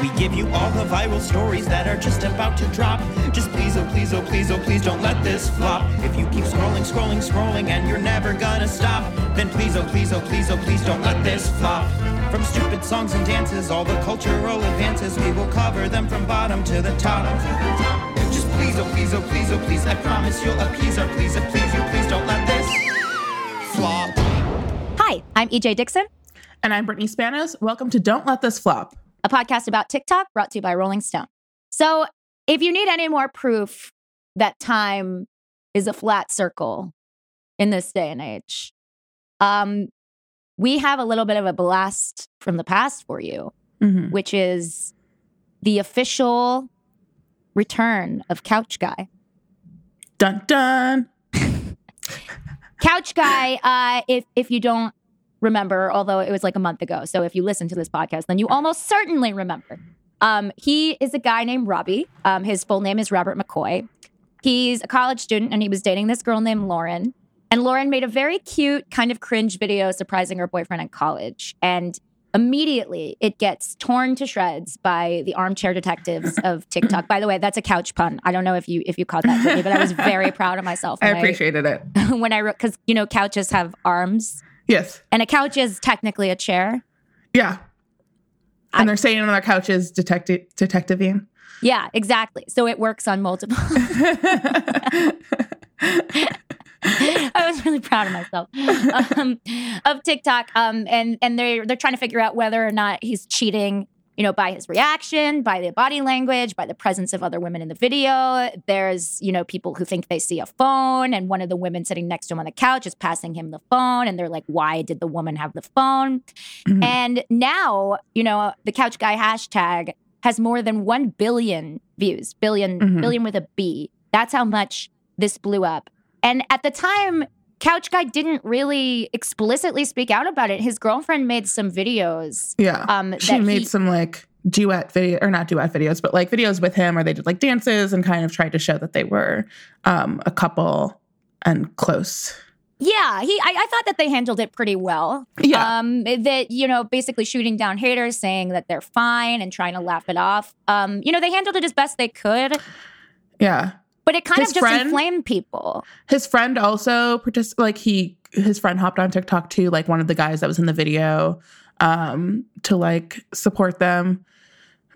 We give you all the viral stories that are just about to drop. Just please, oh please, oh please, oh please don't let this flop. If you keep scrolling, scrolling, scrolling and you're never gonna stop, then please, oh please, oh please, oh please don't let this flop. From stupid songs and dances, all the cultural advances, we will cover them from bottom to the top. Just please, oh please, oh please, oh please, I promise you'll appease our please, and please you, please don't let this flop. Hi, I'm EJ Dickson, And I'm Brittany Spanos. Welcome to Don't Let This Flop. A podcast about TikTok brought to you by Rolling Stone. So, if you need any more proof that time is a flat circle in this day and age, um, we have a little bit of a blast from the past for you, Mhm. which is the official return of Couch Guy. Dun dun. Couch Guy, uh, if if you don't remember, although it was like a month ago, so if you listen to this podcast, then you almost certainly remember. Um, he is a guy named Robbie. Um, his full name is Robert McCoy. He's a college student, and he was dating this girl named Lauren. And Lauren made a very cute, kind of cringe video surprising her boyfriend in college. And immediately it gets torn to shreds by the armchair detectives of TikTok. By the way, that's a couch pun. I don't know if you if you caught that, Brittany, but I was very proud of myself. I appreciated it. when I wrote because you know couches have arms Yes. and a couch is technically a chair. Yeah. And they're saying on their couches, detective detectiving. Yeah, exactly. So it works on multiple. I was really proud of myself um, of TikTok, um, and and they're they're trying to figure out whether or not he's cheating. You know, by his reaction, by the body language, by the presence of other women in the video. There's, you know, people who think they see a phone, and one of the women sitting next to him on the couch is passing him the phone, and they're like, "Why did the woman have the phone?" And now, you know, the couch guy hashtag has more than 1 billion views, 1000000000 Mhm. billion with a B. That's how much this blew up. And at the time, Couch Guy didn't really explicitly speak out about it. His girlfriend made some videos. Yeah. Um, she made he- some like duet video or not duet videos, but like videos with him where they did like dances and kind of tried to show that they were um, a couple and close. Yeah, he. I, I thought that they handled it pretty well. Yeah. Um, that you know, basically shooting down haters, saying that they're fine and trying to laugh it off. Um, you know, they handled it as best they could, Yeah. But it kind His of just friend- inflamed people. His friend also partic- like he his friend hopped on TikTok too, like one of the guys that was in the video, um, to like support them.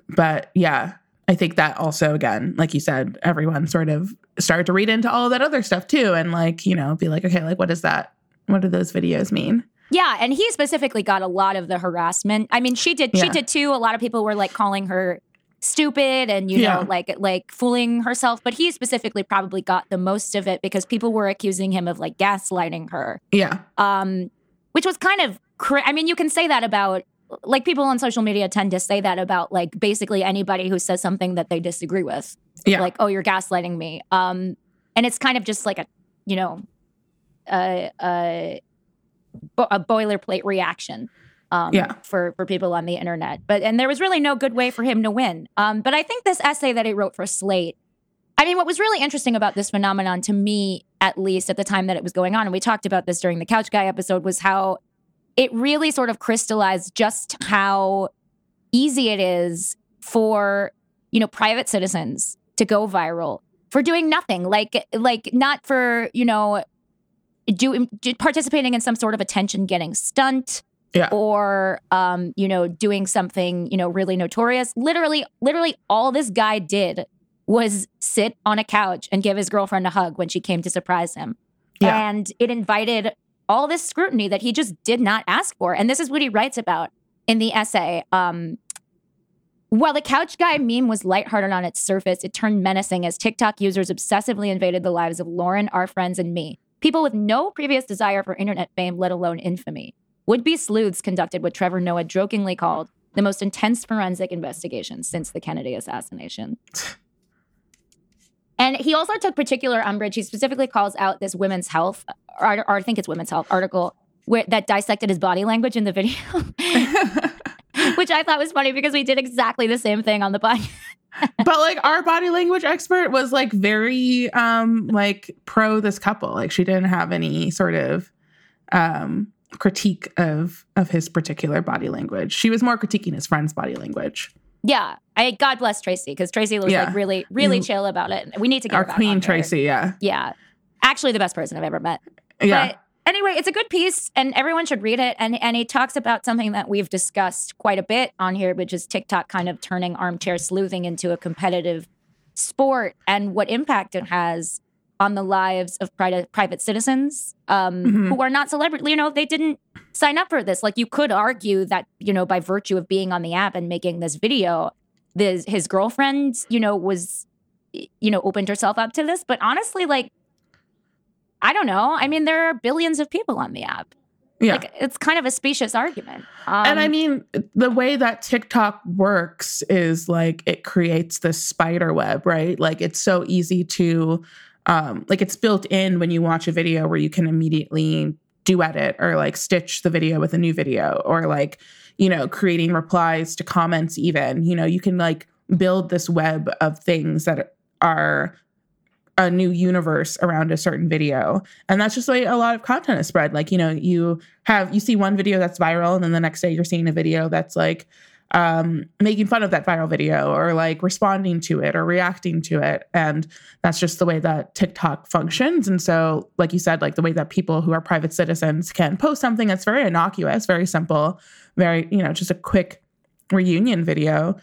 But yeah, I think that also again, like you said, everyone sort of started to read into all that other stuff too, and like you know, be like, okay, like what does that? What do those videos mean? Yeah, and he specifically got a lot of the harassment. I mean, she did. She did too. A lot of people were like calling her stupid and you Yeah. know like like fooling herself but he specifically probably got the most of it because people were accusing him of like gaslighting her. Yeah, um which was kind of cra- i mean you can say that about like people on social media tend to say that about like basically anybody who says something that they disagree with. Yeah, like oh you're gaslighting me. Um and it's kind of just like a you know a a, bo- a boilerplate reaction um Yeah. for for people on the internet but and there was really no good way for him to win um but i think this essay that he wrote for slate I mean, what was really interesting about this phenomenon to me, at least at the time that it was going on, and we talked about this during the Couch Guy episode, was how it really sort of crystallized just how easy it is for, you know, private citizens to go viral for doing nothing. Like, like not for, you know, do, participating in some sort of attention getting stunt yeah, or um, you know, doing something, you know, really notorious. Literally, literally all this guy did was sit on a couch and give his girlfriend a hug when she came to surprise him. Yeah. And it invited all this scrutiny that he just did not ask for. And this is what he writes about in the essay. Um, while the couch guy meme was lighthearted on its surface, it turned menacing as TikTok users obsessively invaded the lives of Lauren, our friends, and me. People with no previous desire for internet fame, let alone infamy. Would be sleuths conducted what Trevor Noah jokingly called the most intense forensic investigation since the Kennedy assassination. And he also took particular umbrage. He specifically calls out this women's health, or, or I think it's women's health article where that dissected his body language in the video, which I thought was funny because we did exactly the same thing on the podcast. but like our body language expert was like very um like pro this couple like she didn't have any sort of um critique of of his particular body language she was more critiquing his friend's body language Yeah, I God bless Tracy because Tracy was Yeah. like really, really chill about it. We need to get our queen tracy yeah Yeah, actually the best person I've ever met. yeah But anyway, it's a good piece and everyone should read it. And and he talks about something that we've discussed quite a bit on here, which is TikTok kind of turning armchair sleuthing into a competitive sport and what impact it has on the lives of private private citizens um, Mhm. who are not celebrities. You know, they didn't sign up for this. Like you could argue that you know by virtue of being on the app and making this video, this his girlfriend, you know, was you know opened herself up to this. But honestly, like I don't know. I mean, there are billions of people on the app. yeah Like it's kind of a specious argument. Um, and I mean, the way that TikTok works is like it creates this spider web, right? Like it's so easy to, um, like it's built in when you watch a video where you can immediately do edit or like stitch the video with a new video or like, you know, creating replies to comments, even. You know, you can like build this web of things that are a new universe around a certain video and that's just the way a lot of content is spread like you know you have you see one video that's viral and then the next day you're seeing a video that's like um making fun of that viral video or like responding to it or reacting to it. And that's just the way that TikTok functions. And so like you said like the way that people who are private citizens can post something that's very innocuous very simple very you know just a quick reunion video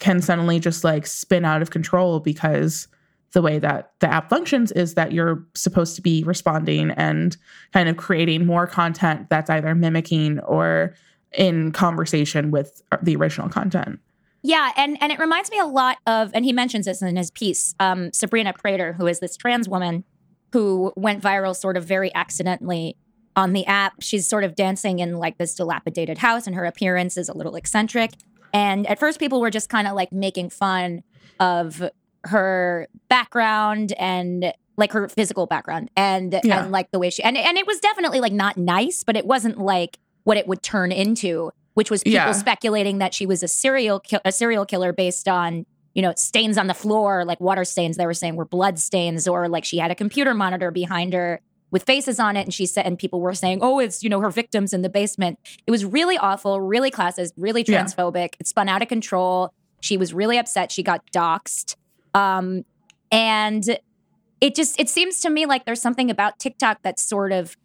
can suddenly just like spin out of control because the way that the app functions is that you're supposed to be responding and kind of creating more content that's either mimicking or in conversation with the original content. Yeah, and and it reminds me a lot of, and he mentions this in his piece, um, Sabrina Prater, who is this trans woman who went viral sort of very accidentally on the app. She's sort of dancing in like this dilapidated house, and her appearance is a little eccentric. And at first, people were just kind of like making fun of her background and like her physical background and Yeah. and like the way she and and it was definitely like not nice, but it wasn't like what it would turn into, which was people Yeah. speculating that she was a serial ki- a serial killer based on you know stains on the floor, like water stains. They were saying were blood stains, or like she had a computer monitor behind her with faces on it, and she said, and people were saying, oh, it's you know her victims in the basement. It was really awful, really classist, really Yeah. transphobic. It spun out of control. She was really upset. She got doxxed. Um, and it just it seems to me like there's something about TikTok that's sort of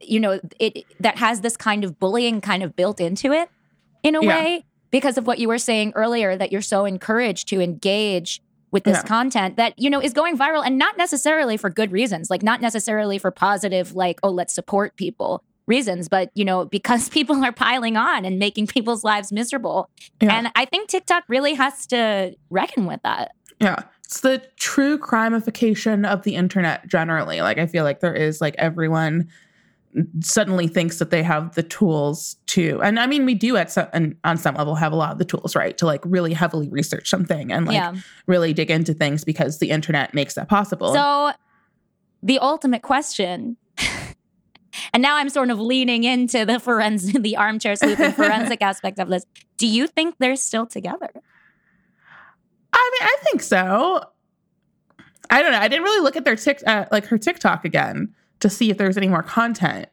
you know it that has this kind of bullying kind of built into it in a Yeah. way because of what you were saying earlier that you're so encouraged to engage with this Yeah. content that you know is going viral and not necessarily for good reasons like not necessarily for positive like oh let's support people reasons but you know because people are piling on and making people's lives miserable Yeah. and i think tiktok really has to reckon with that Yeah. It's the true crimification of the internet generally. Like I feel like there is like everyone suddenly thinks that they have the tools to and I mean we do at some and on some level have a lot of the tools, right? To like really heavily research something and like yeah really dig into things because the internet makes that possible. So, the ultimate question, and now I'm sort of leaning into the forensic, the armchair sleuthing forensic aspect of this. Do you think they're still together? I mean, I think so. I don't know. I didn't really look at their tik uh, like her TikTok again to see if there's any more content.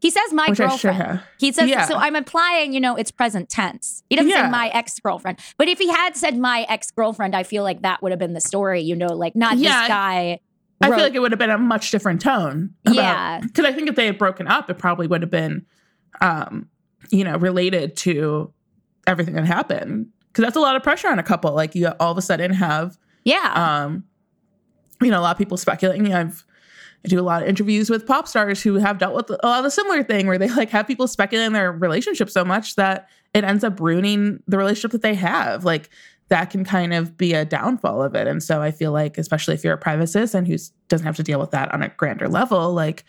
He says my Which girlfriend. He says Yeah. so. I'm implying, you know, it's present tense. He doesn't Yeah. say my ex girlfriend, but if he had said my ex girlfriend, I feel like that would have been the story. You know, like not Yeah, I- this guy. I wrote- feel like it would have been a much different tone. Yeah. Because I think if they had broken up, it probably would have been, um, you know, related to everything that happened. Because that's a lot of pressure on a couple. Like you all of a sudden have, yeah, um, you know, a lot of people speculating. I've I do a lot of interviews with pop stars who have dealt with a lot of the similar thing where they like have people speculate in their relationship so much that it ends up ruining the relationship that they have. Like that can kind of be a downfall of it. And so I feel like, especially if you're a private and who doesn't have to deal with that on a grander level, like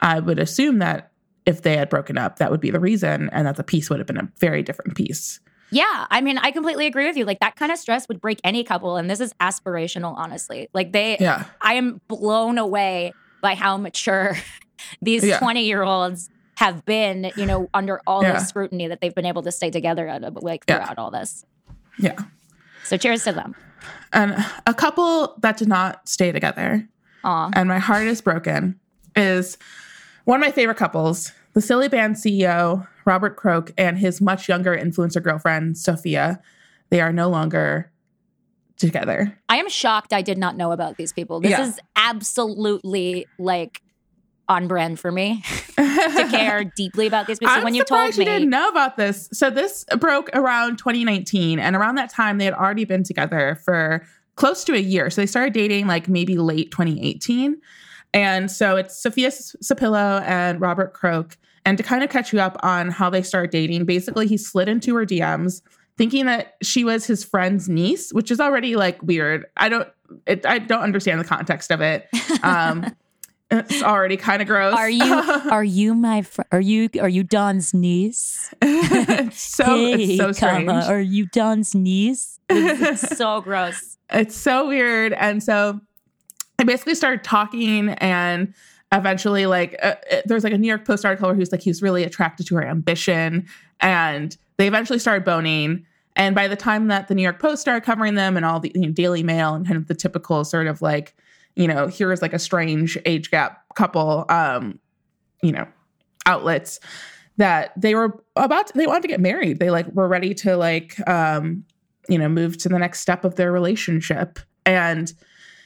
I would assume that if they had broken up, that would be the reason, and that the piece would have been a very different piece. Yeah, I mean, I completely agree with you. Like that kind of stress would break any couple, and this is aspirational, honestly. Like they, Yeah. I am blown away by how mature these Yeah. 20 year olds have been, you know, under all Yeah. this scrutiny that they've been able to stay together at, uh, like Yeah. throughout all this. Yeah. So cheers to them. And a couple that did not stay together, Aw. and my heart is broken, is one of my favorite couples, the Silly Band CEO, Robert Croak, and his much younger influencer girlfriend, Sophia. They are no longer together. I am shocked I did not know about these people. This Yeah. is absolutely like on brand for me to care deeply about these people. So when you told me, you didn't know about this. So this broke around 2019, and around that time they had already been together for close to a year. So they started dating like maybe late 2018, and so it's Sophia Sapillo and Robert Croak. And to kind of catch you up on how they start dating, basically he slid into her DMs thinking that she was his friend's niece, which is already like weird. I don't, it, I don't understand the context of it. Um, it's already kind of gross. are you are you my fr- are you are you Don's niece? it's so it's so strange. are you Don's niece? It's, it's so gross. It's so weird. And so I basically started talking and eventually like uh, uh, there's like a New York Post article was like he was really attracted to her ambition and they eventually started boning. And by the time that the New York Post started covering them and all the you know, Daily Mail and kind of the typical sort of like, you know, here's like a strange age gap couple, um, you know, outlets that they were about to, they wanted to get married. They like were ready to like um, you know, move to the next step of their relationship. And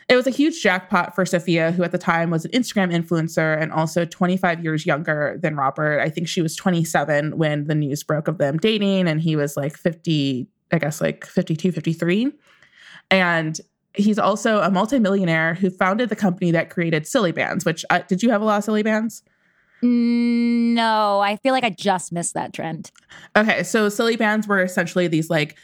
it was a huge jackpot for Sophia, who at the time was an Instagram influencer and also 25 years younger than Robert. I think she was 27 when the news broke of them dating, and he was like 50, I guess like 52, 53. And he's also a multimillionaire who founded the company that created Silly Bandz, which uh, did you have a lot of Silly Bandz? Mm, No, I feel like I just missed that trend. Okay, so silly bands were essentially these like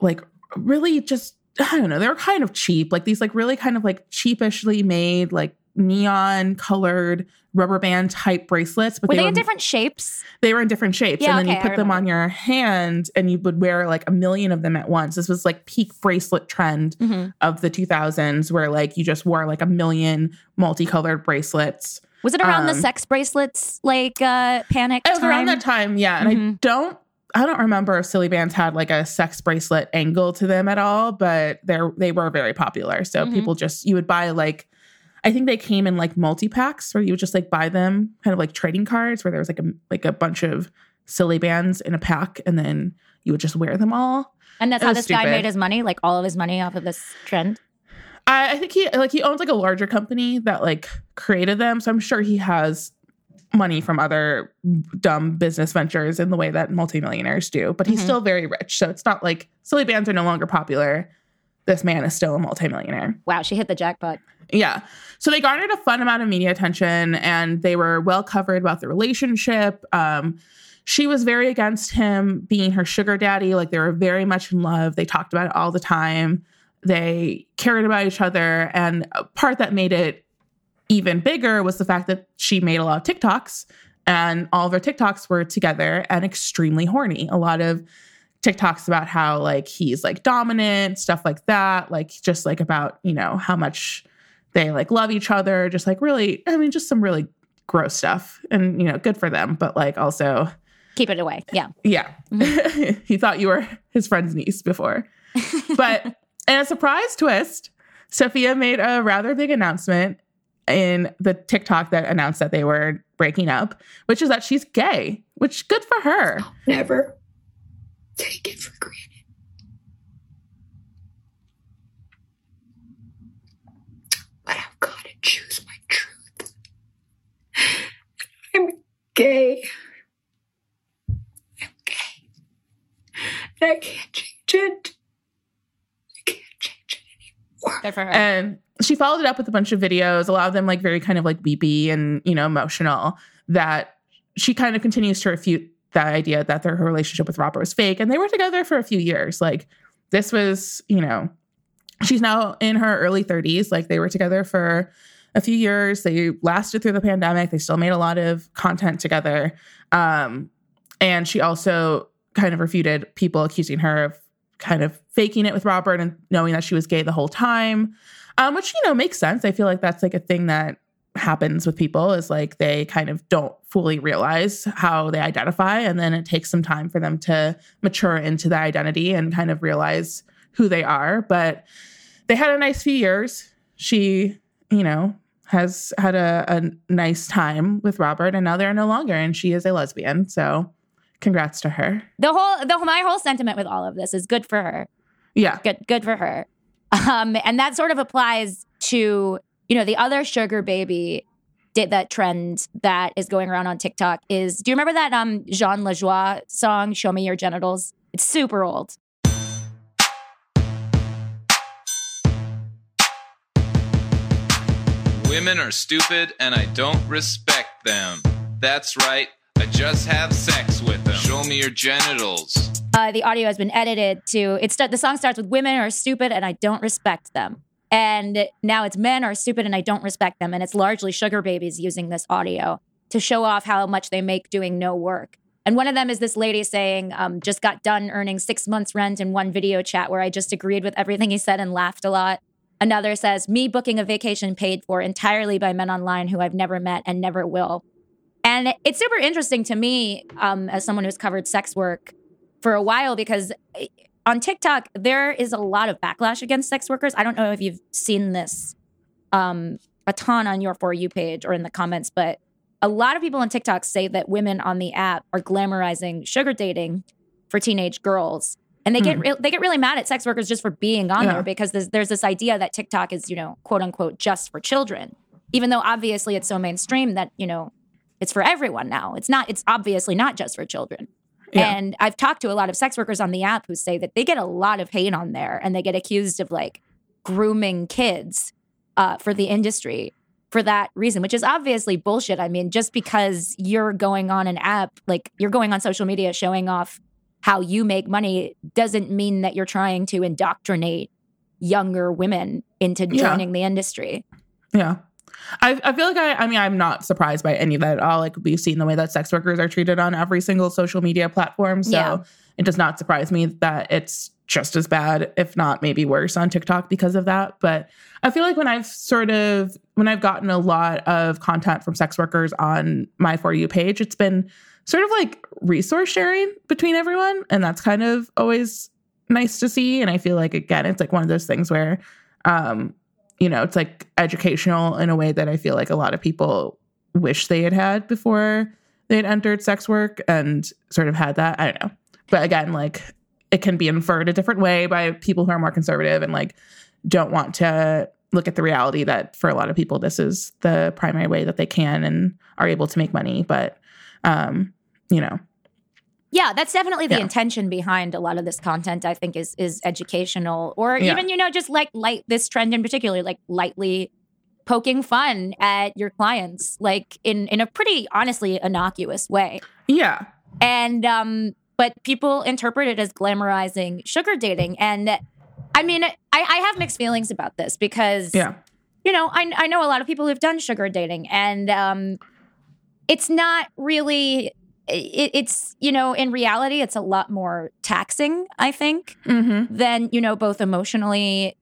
like really just I don't know, they were kind of cheap, like these like really kind of like cheapishly made like neon colored rubber band type bracelets, but Were they, they were in different shapes? they were in different shapes Yeah, and then okay, you put them on your hand and you would wear like a million of them at once. This was like peak bracelet trend Mhm. of the 2000s where like you just wore like a million multicolored bracelets. Was it around the Um, sex bracelets like uh panic It was around time? that time, yeah. And I Mhm. don't I don't remember if Silly Bandz had like a sex bracelet angle to them at all, but they're they were very popular. So Mhm. people just you would buy like I think they came in like multi packs where you would just like buy them kind of like trading cards where there was like a like a bunch of silly bands in a pack and then you would just wear them all. and that's it how this guy made his money, like all of his money off of this trend. I, I think he like he owns like a larger company that like created them. So I'm sure he has money from other dumb business ventures in the way that multimillionaires do. But he's Mhm. still very rich. So it's not like silly bands are no longer popular. This man is still a multimillionaire. Wow, she hit the jackpot. Yeah. So they garnered a fun amount of media attention and they were well covered about the relationship. Um, she was very against him being her sugar daddy. Like they were very much in love. They talked about it all the time. They cared about each other. And a part that made it even bigger was the fact that she made a lot of TikToks and all of her TikToks were together and extremely horny. A lot of TikToks about how like he's like dominant, stuff like that. Like just like about, you know, how much they like love each other, just like really, I mean, just some really gross stuff. And, you know, good for them, but like also, Keep it away. Yeah. yeah, mm-hmm. he thought you were his friend's niece before. But in a surprise twist, Sophia made a rather big announcement in the TikTok that announced that they were breaking up, which is that she's gay, which good for her. never take it for granted. But I've got to choose my truth. I'm gay. I'm gay. And I can't change it. I can't change it anymore. Good for her. And she followed it up with a bunch of videos, a lot of them like very kind of like weepy and, you know, emotional, that she kind of continues to refute that idea that their her relationship with Robert was fake. And they were together for a few years. Like this was, you know, she's now in her early 30s. Like they were together for a few years. They lasted through the pandemic. They still made a lot of content together. Um, and she also kind of refuted people accusing her of kind of faking it with Robert and knowing that she was gay the whole time, um, which, you know, makes sense. I feel like that's like a thing that happens with people is like they kind of don't fully realize how they identify. And then it takes some time for them to mature into the identity and kind of realize who they are. But they had a nice few years. She, you know, has had a, a nice time with Robert and now they're no longer and she is a lesbian. So congrats to her. The whole the my whole sentiment with all of this is good for her. Yeah. Good good for her. Um, and that sort of applies to, you know, the other sugar baby did that trend that is going around on TikTok is do you remember that um Jean Lajoie song, Show Me Your Genitals? It's super old. Women are stupid and I don't respect them. That's right, I just have sex with them. Show me your genitals. Uh, the audio has been edited to it's the song starts with women are stupid and I don't respect them. And now it's men are stupid and I don't respect them. And it's largely sugar babies using this audio to show off how much they make doing no work. And one of them is this lady saying, um, just got done earning six months' rent in one video chat where I just agreed with everything he said and laughed a lot. Another says, me booking a vacation paid for entirely by men online who I've never met and never will. And it's super interesting to me um, as someone who's covered sex work for a while because eh, on TikTok, there is a lot of backlash against sex workers. I don't know if you've seen this um, a ton on your For You page or in the comments, but a lot of people on TikTok say that women on the app are glamorizing sugar dating for teenage girls. And they get re- they get really mad at sex workers just for being on Yeah. there because there's, there's this idea that TikTok is, you know, quote unquote, just for children, even though obviously it's so mainstream that, you know, it's for everyone now. It's not, it's obviously not just for children. Yeah. And I've talked to a lot of sex workers on the app who say that they get a lot of hate on there and they get accused of like grooming kids uh, for the industry for that reason, which is obviously bullshit. I mean, just because you're going on an app, like you're going on social media showing off how you make money doesn't mean that you're trying to indoctrinate younger women into Yeah. joining the industry. Yeah. I, I feel like I, I mean, I'm not surprised by any of that at all. Like, we've seen the way that sex workers are treated on every single social media platform. So Yeah. it does not surprise me that it's just as bad, if not maybe worse, on TikTok because of that. But I feel like when I've sort of, when I've gotten a lot of content from sex workers on my For You page, it's been sort of like resource sharing between everyone. And that's kind of always nice to see. And I feel like, again, it's like one of those things where, um, you know, it's like educational in a way that I feel like a lot of people wish they had had before they had entered sex work and sort of had that. I don't know. But again, like it can be inferred a different way by people who are more conservative and like don't want to look at the reality that for a lot of people this is the primary way that they can and are able to make money. But um, you know, Yeah, that's definitely the Yeah. intention behind a lot of this content. I think is is educational, or Yeah. even you know just like light this trend in particular, like lightly poking fun at your clients, like in in a pretty honestly innocuous way. yeah. And um, but people interpret it as glamorizing sugar dating, and I mean, I, I have mixed feelings about this because Yeah. you know, I, I know a lot of people who've done sugar dating, and um, it's not really. It, it's you know, in reality, it's a lot more taxing. I think Mm-hmm. than you know, both emotionally.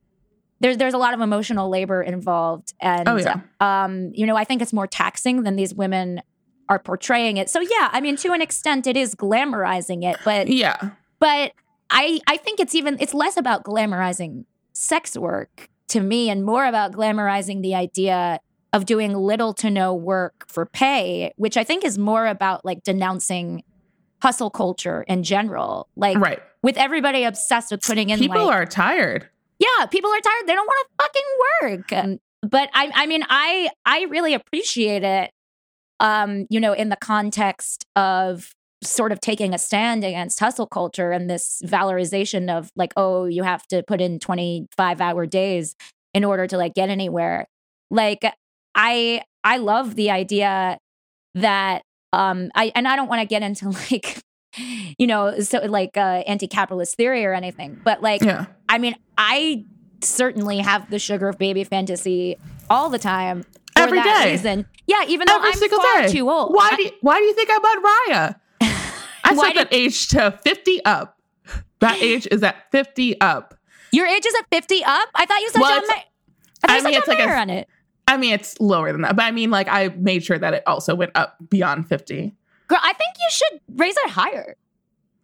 There's there's a lot of emotional labor involved, and Oh, yeah. um, you know, I think it's more taxing than these women are portraying it. So yeah, I mean, to an extent, it is glamorizing it, but Yeah. but I I think it's even it's less about glamorizing sex work to me and more about glamorizing the idea of doing little to no work for pay, which I think is more about like denouncing hustle culture in general. Like Right. with everybody obsessed with putting in People like are tired. yeah, people are tired. They don't want to fucking work. And, but I, I mean, I, I really appreciate it. Um, you know, in the context of sort of taking a stand against hustle culture and this valorization of like, oh, you have to put in twenty five hour days in order to like get anywhere. Like, I, I love the idea that, um, I, and I don't want to get into like. You know, so like uh, anti-capitalist theory or anything, but like Yeah. I mean, I certainly have the sugar of baby fantasy all the time. Every that day. reason. Yeah, even though Every I'm single far day. too old. Why I- do you, Why do you think I'm on Raya? I set that age to 50 up. That age is at 50 up. your age is at 50 up? I thought you said Well, John Mayer. I thought I you said mean, John it's like a- Mayer on it. I mean, it's lower than that, but I mean, like, I made sure that it also went up beyond 50. Girl, I think you should raise it higher.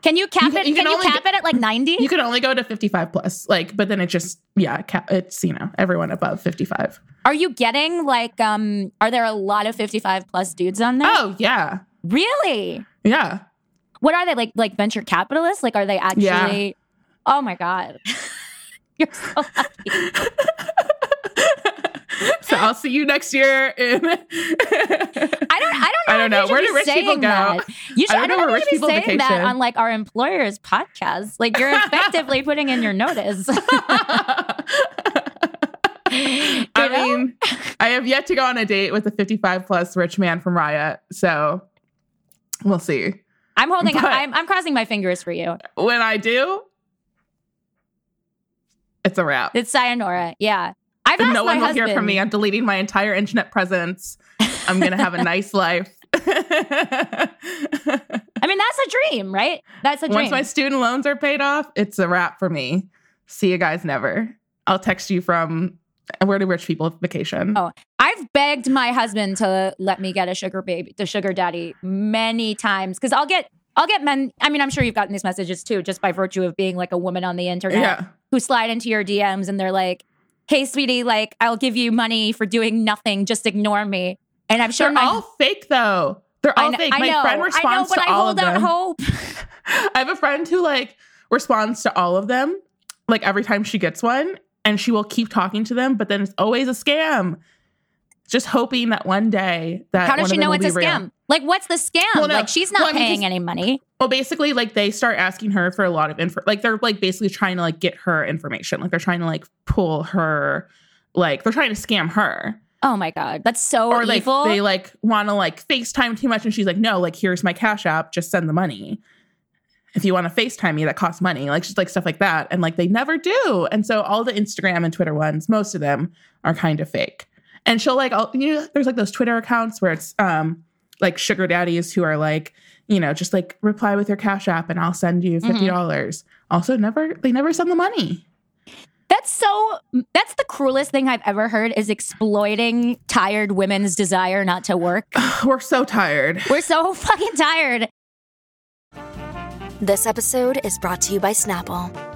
Can you cap You it? you Can, can you cap it at like 90? You can only go to 55 plus, like, but then it just, yeah, ca- it's, you know, everyone above 55. Are you getting like um are there a lot of 55 plus dudes on there? Oh, yeah. Really? Yeah. What are they like like venture capitalists? Like are they actually Yeah. Oh my god. You're so lucky. So I'll see you next year. In I don't I don't know. I don't know. Where do rich people go? that. You should, I I don't don't know know where rich people saying that vacation. on like our employer's podcast. Like you're effectively putting in your notice. I know? mean, I have yet to go on a date with a 55 plus rich man from Raya. So we'll see. I'm holding But- I'm I'm crossing my fingers for you. When I do, it's a wrap. It's sayonara. Yeah. I've asked no one will husband. hear from me. I'm deleting my entire internet presence. I'm going to have a nice life. I mean, that's a dream, right? That's a dream. Once my student loans are paid off, it's a wrap for me. See you guys never. I'll text you from uh, where do rich people vacation? Oh, I've begged my husband to let me get a sugar baby, the sugar daddy, many times because I'll get, I'll get men. I mean, I'm sure you've gotten these messages too, just by virtue of being like a woman on the internet yeah. who slide into your DMs and they're like, "Hey, sweetie, like I'll give you money for doing nothing, just ignore me." And I'm sure They're my all fake though. They're all I, kn- fake. I My know, friend I know, responds but to I all hold of out them. hope. I have a friend who like responds to all of them, like every time she gets one, and she will keep talking to them, but then it's always a scam. Just hoping that one day that How does she know it's a be real. scam? Like, what's the scam? Well, no. Like, she's not Well, I mean, paying any money. Well, basically, like they start asking her for a lot of info. Like they're like basically trying to like get her information. Like they're trying to like pull her. Like they're trying to scam her, Oh my god, that's so or like evil. they like want to like FaceTime too much, and she's like, "No, like here's my Cash App. Just send the money." If you want to FaceTime me, that costs money. Like just like stuff like that, and like they never do. And so all the Instagram and Twitter ones, most of them are kind of fake. And she'll like, all, you know, there's like those Twitter accounts where it's um like sugar daddies who are like, you know, just like reply with your Cash App and I'll send you fifty dollars. Also, never they never send the money. That's so that's the cruelest thing I've ever heard is exploiting tired women's desire not to work. We're so tired. We're so fucking tired. This episode is brought to you by Snapple.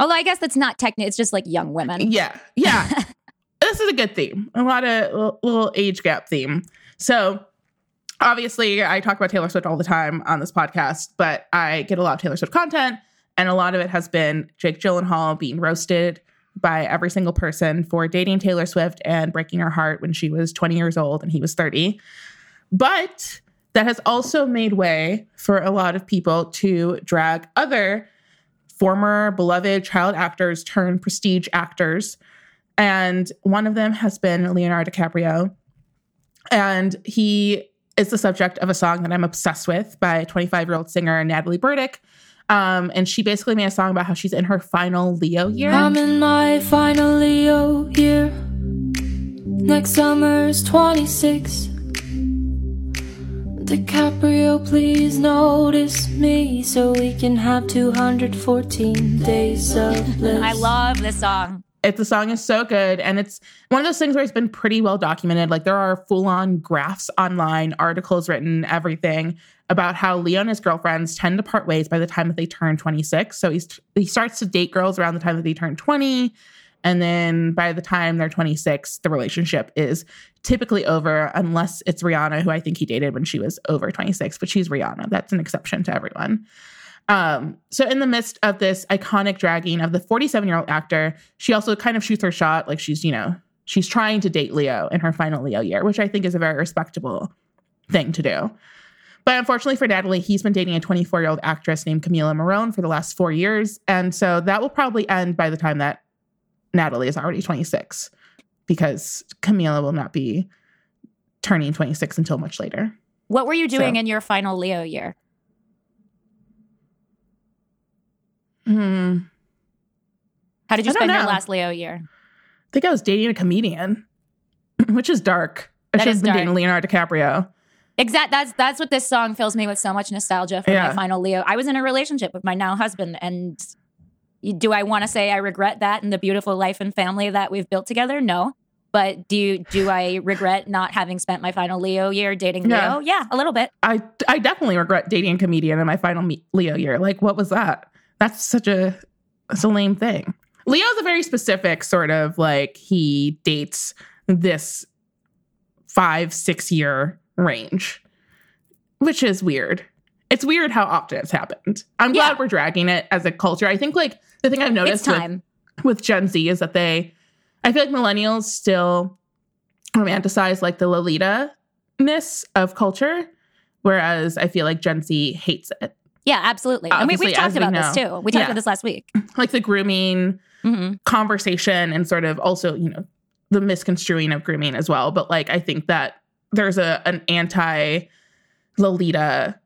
although I guess that's not technically, it's just like young women. Yeah, yeah. this is a good theme. A lot of little age gap theme. So obviously, I talk about Taylor Swift all the time on this podcast, but I get a lot of Taylor Swift content, and a lot of it has been Jake Gyllenhaal being roasted by every single person for dating Taylor Swift and breaking her heart when she was 20 years old and he was 30. But that has also made way for a lot of people to drag other former beloved child actors turned prestige actors. And one of them has been Leonardo DiCaprio. And he is the subject of a song that I'm obsessed with by 25 year old singer Natalie Burdick. Um, and she basically made a song about how she's in her final Leo year. I'm in my final Leo year. Next summer's 26. DiCaprio, please notice me so we can have 214 days of bliss. I love this song. It, the song is so good. And it's one of those things where it's been pretty well documented. Like there are full on graphs online, articles written, everything about how Leo and his girlfriends tend to part ways by the time that they turn 26. So he's, he starts to date girls around the time that they turn 20. And then by the time they're 26, the relationship is typically over, unless it's Rihanna, who I think he dated when she was over 26, but she's Rihanna. That's an exception to everyone. Um, so in the midst of this iconic dragging of the 47 year old actor, she also kind of shoots her shot. Like she's, you know, she's trying to date Leo in her final Leo year, which I think is a very respectable thing to do. But unfortunately for Natalie, he's been dating a 24 year old actress named Camila Morrone for the last four years. And so that will probably end by the time that Natalie is already 26 because Camila will not be turning 26 until much later. What were you doing So- in your final Leo year? Hmm. How did you spend your last Leo year? I think I was dating a comedian, which is dark. I That should have been dark. dating Leonardo DiCaprio. Exactly. That's that's what this song fills me with so much nostalgia for my final Leo. I was in a relationship with my now husband, and do I want to say I regret that and the beautiful life and family that we've built together? No. But do you, do I regret not having spent my final Leo year dating Yeah. Leo? Yeah, a little bit. I I definitely regret dating a comedian in my final Leo year. Like, what was that? That's such a that's a lame thing. Leo's a very specific sort of like he dates this five six year range, which is weird. It's weird how often it's happened. I'm glad Yeah. we're dragging it as a culture. I think like the thing I've noticed with- with Gen Z is that they, I feel like millennials still romanticize like the Lolita ness of culture, whereas I feel like Gen Z hates it. Yeah, absolutely. And we, we've talked about this too. We talked Yeah. about this last week. Like the grooming hmm conversation and sort of also, you know, the misconstruing of grooming as well. But like, I think that there's a an anti Lolita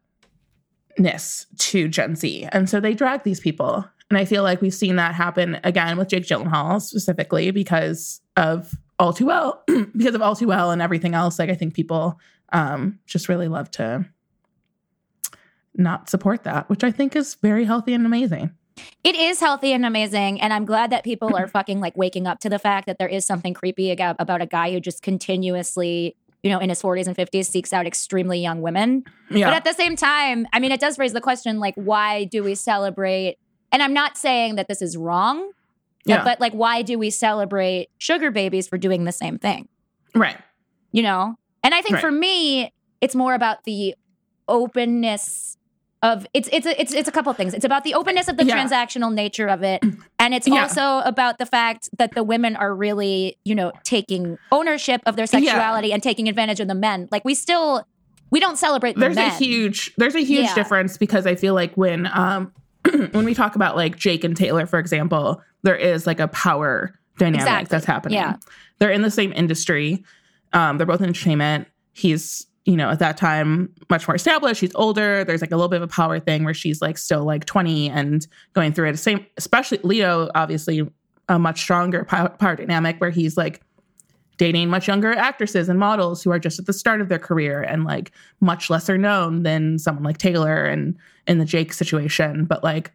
ness to Gen Z. And so they drag these people. And I feel like we've seen that happen again with Jake Gyllenhaal specifically because of All Too Well, because of All Too Well and everything else. Like I think people um, just really love to not support that, which I think is very healthy and amazing. It is healthy and amazing. And I'm glad that people are fucking like waking up to the fact that there is something creepy about, a guy who just continuously, you know, in his 40s and 50s seeks out extremely young women. Yeah. But at the same time, I mean, it does raise the question like, why do we celebrate? And I'm not saying that this is wrong, yeah. but like, why do we celebrate sugar babies for doing the same thing? right. You know? And I think Right. for me, it's more about the openness of it's it's a, it's it's a couple of things. It's about the openness of the Yeah. transactional nature of it, and it's Yeah. also about the fact that the women are really you know taking ownership of their sexuality and taking advantage of the men. Like we still we don't celebrate the there's men. a huge there's a huge Yeah. difference because I feel like when um when we talk about like Jake and Taylor, for example, there is like a power dynamic Exactly. that's happening. Yeah. They're in the same industry. Um, they're both in entertainment. He's, you know, at that time much more established. She's older. There's like a little bit of a power thing where she's like still like 20 and going through it. Same, especially Leo, obviously a much stronger power, power dynamic where he's like dating much younger actresses and models who are just at the start of their career and like much lesser known than someone like Taylor and in the Jake situation. But like,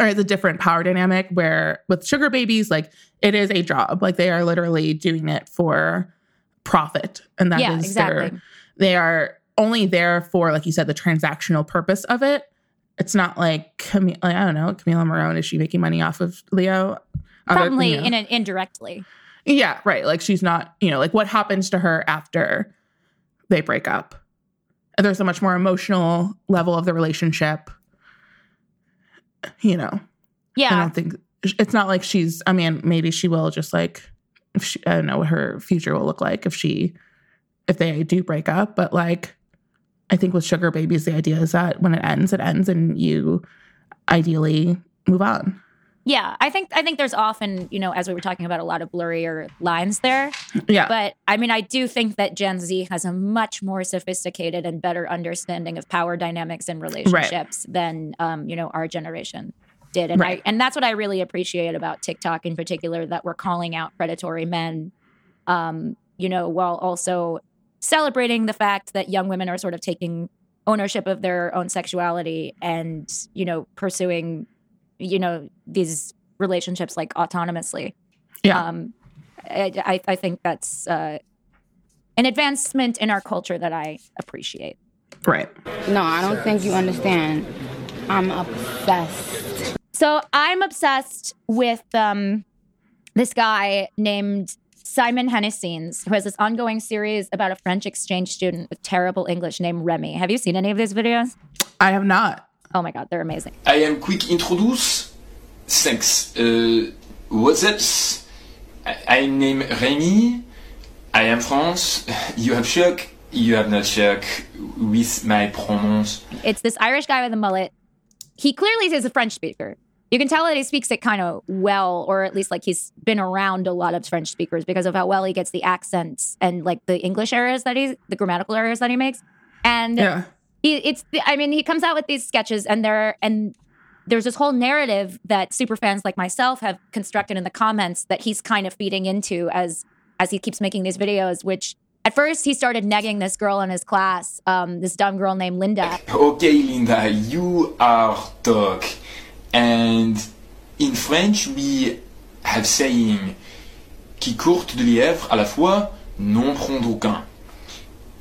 or it's a different power dynamic where with sugar babies, like it is a job. Like they are literally doing it for profit. And that is Yeah, exactly. their, they are only there for, like you said, the transactional purpose of it. It's not like, Cam- like I don't know, Camila Morrone, is she making money off of Leo? Other- probably you know. in an indirectly. Yeah, right. Like she's not, you know, like what happens to her after they break up. And there's a much more emotional level of the relationship. You know, Yeah. I don't think it's not like she's, I mean, maybe she will just like, if she, I don't know what her future will look like if she, if they do break up. But like, I think with sugar babies, the idea is that when it ends, it ends and you ideally move on. Yeah. I think I think there's often you know as we were talking about a lot of blurrier lines there. Yeah. But I mean, I do think that Gen Z has a much more sophisticated and better understanding of power dynamics and relationships than um, you know our generation did, and Right. I and that's what I really appreciate about TikTok in particular that we're calling out predatory men, um, you know, while also celebrating the fact that young women are sort of taking ownership of their own sexuality and you know pursuing you know these relationships like autonomously yeah. um, I, I, I think that's uh, an advancement in our culture that I appreciate. right. No, I don't think you understand. I'm obsessed. So I'm obsessed with um, this guy named Simon Hennessines, who has this ongoing series about a French exchange student with terrible English named Remy. Have you seen any of these videos? I have not. Oh my God, they're amazing. I am quick introduce. Thanks. Uh, what's up? I, I name Remy. I am France. You have shock. you have not checked with my pronouns. It's this Irish guy with a mullet. He clearly is a French speaker. You can tell that he speaks it kind of well, or at least like he's been around a lot of French speakers because of how well he gets the accents and like the English errors that he's the grammatical errors that he makes. And Yeah. It's I mean he comes out with these sketches and there and there's this whole narrative that super fans like myself have constructed in the comments that he's kind of feeding into as as he keeps making these videos which at first he started negging this girl in his class um, this dumb girl named linda Okay, Linda, you are dog. And in French, we have saying qui courte de lièvre à la fois, non prendre aucun.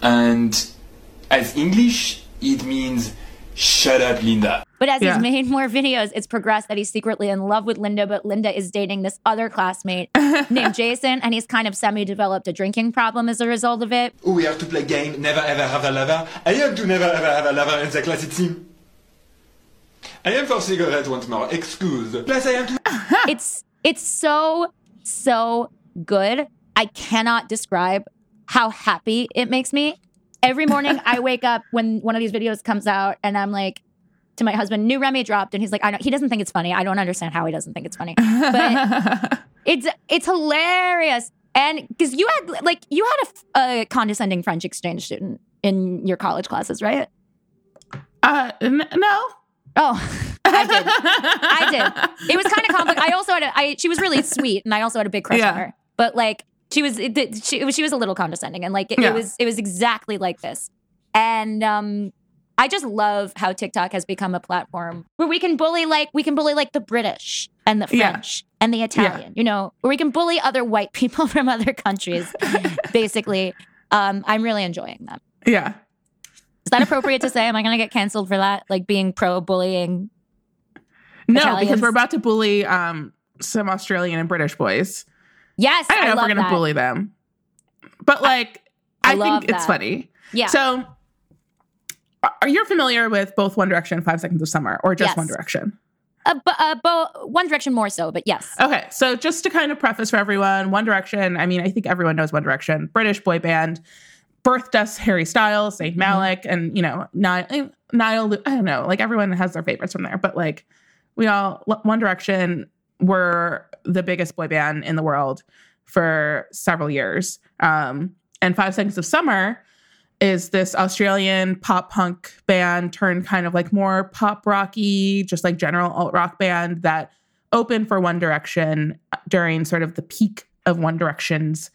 And as English, it means shut up, Linda. but as Yeah. he's made more videos it's progressed that he's secretly in love with linda but linda is dating this other classmate named jason and he's kind of semi-developed a drinking problem as a result of it Oh, we have to play game. Never ever have a lover. I have to never ever have a lover in the class team. I am for cigarette once more. Excuse. Plus, I am to. it's it's so so good. I cannot describe how happy it makes me. Every morning I wake up when one of these videos comes out and I'm like to my husband, new Remy dropped, and he's like, I don't he doesn't think it's funny. I don't understand how he doesn't think it's funny. But it's it's hilarious. And because you had like you had a condescending French exchange student in your college classes, right? Uh, n- no. Oh, I did. I did. It was kind of complicated. I also had a. I she was really sweet, and I also had a big crush Yeah. on her. But like, she was. It, she. She was a little condescending, and like, it, Yeah. it was. It was exactly like this. And um, I just love how TikTok has become a platform where we can bully like we can bully like the British and the Yeah. French and the Italian. You know, where we can bully other white people from other countries. basically, um, I'm really enjoying them. Yeah. Is that appropriate to say? Am I going to get canceled for that? Like being pro bullying No, Italians. because we're about to bully um some Australian and British boys. Yes, I don't know if love we're gonna that. bully them. But like I I, love think it's funny. Yeah. So are you familiar with both One Direction and Five Seconds of Summer or just Yes. One Direction? Uh, but, uh, bo- One Direction more so, but yes. Okay, so just to kind of preface for everyone, One Direction, I mean, I think everyone knows One Direction, British boy band, birthed us Harry Styles, Zayn Malik, and, you know, Niall, Niall, I don't know, like everyone has their favorites from there, but like we all, One Direction were the biggest boy band in the world for several years. Um, and Five Seconds of Summer is this Australian pop punk band turned kind of like more pop rocky, just like general alt rock band that opened for One Direction during sort of the peak of One Direction's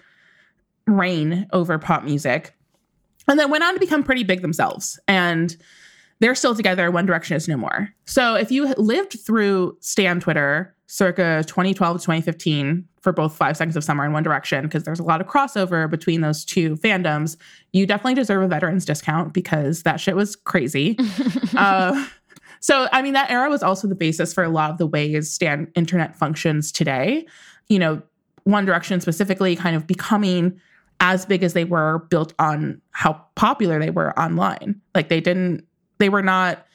reign over pop music. And then went on to become pretty big themselves. And they're still together. One Direction is no more. So if you lived through Stan Twitter circa 2012 to 2015 for both Five Seconds of Summer and One Direction, because there's a lot of crossover between those two fandoms, you definitely deserve a veterans discount because that shit was crazy. uh, so, I mean, that era was also the basis for a lot of the ways Stan internet functions today. You know, One Direction specifically kind of becoming as big as they were built on how popular they were online. Like they didn't, they were not,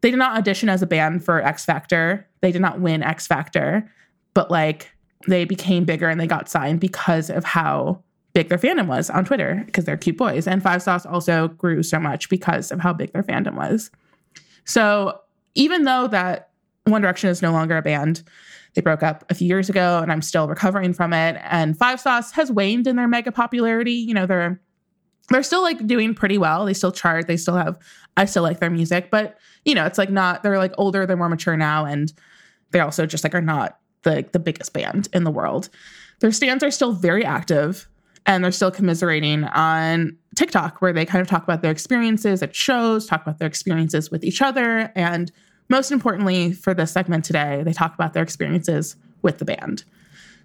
they did not audition as a band for X Factor. They did not win X Factor, but like they became bigger and they got signed because of how big their fandom was on Twitter because they're cute boys. And Five Sauce also grew so much because of how big their fandom was. So even though that One Direction is no longer a band, they broke up a few years ago and I'm still recovering from it. And Five Sauce has waned in their mega popularity. You know, they're they're still like doing pretty well. They still chart, they still have I still like their music, but you know, it's like not they're like older, they're more mature now, and they also just like are not the the biggest band in the world. Their stands are still very active and they're still commiserating on TikTok where they kind of talk about their experiences at shows, talk about their experiences with each other, and most importantly for this segment today, they talk about their experiences with the band.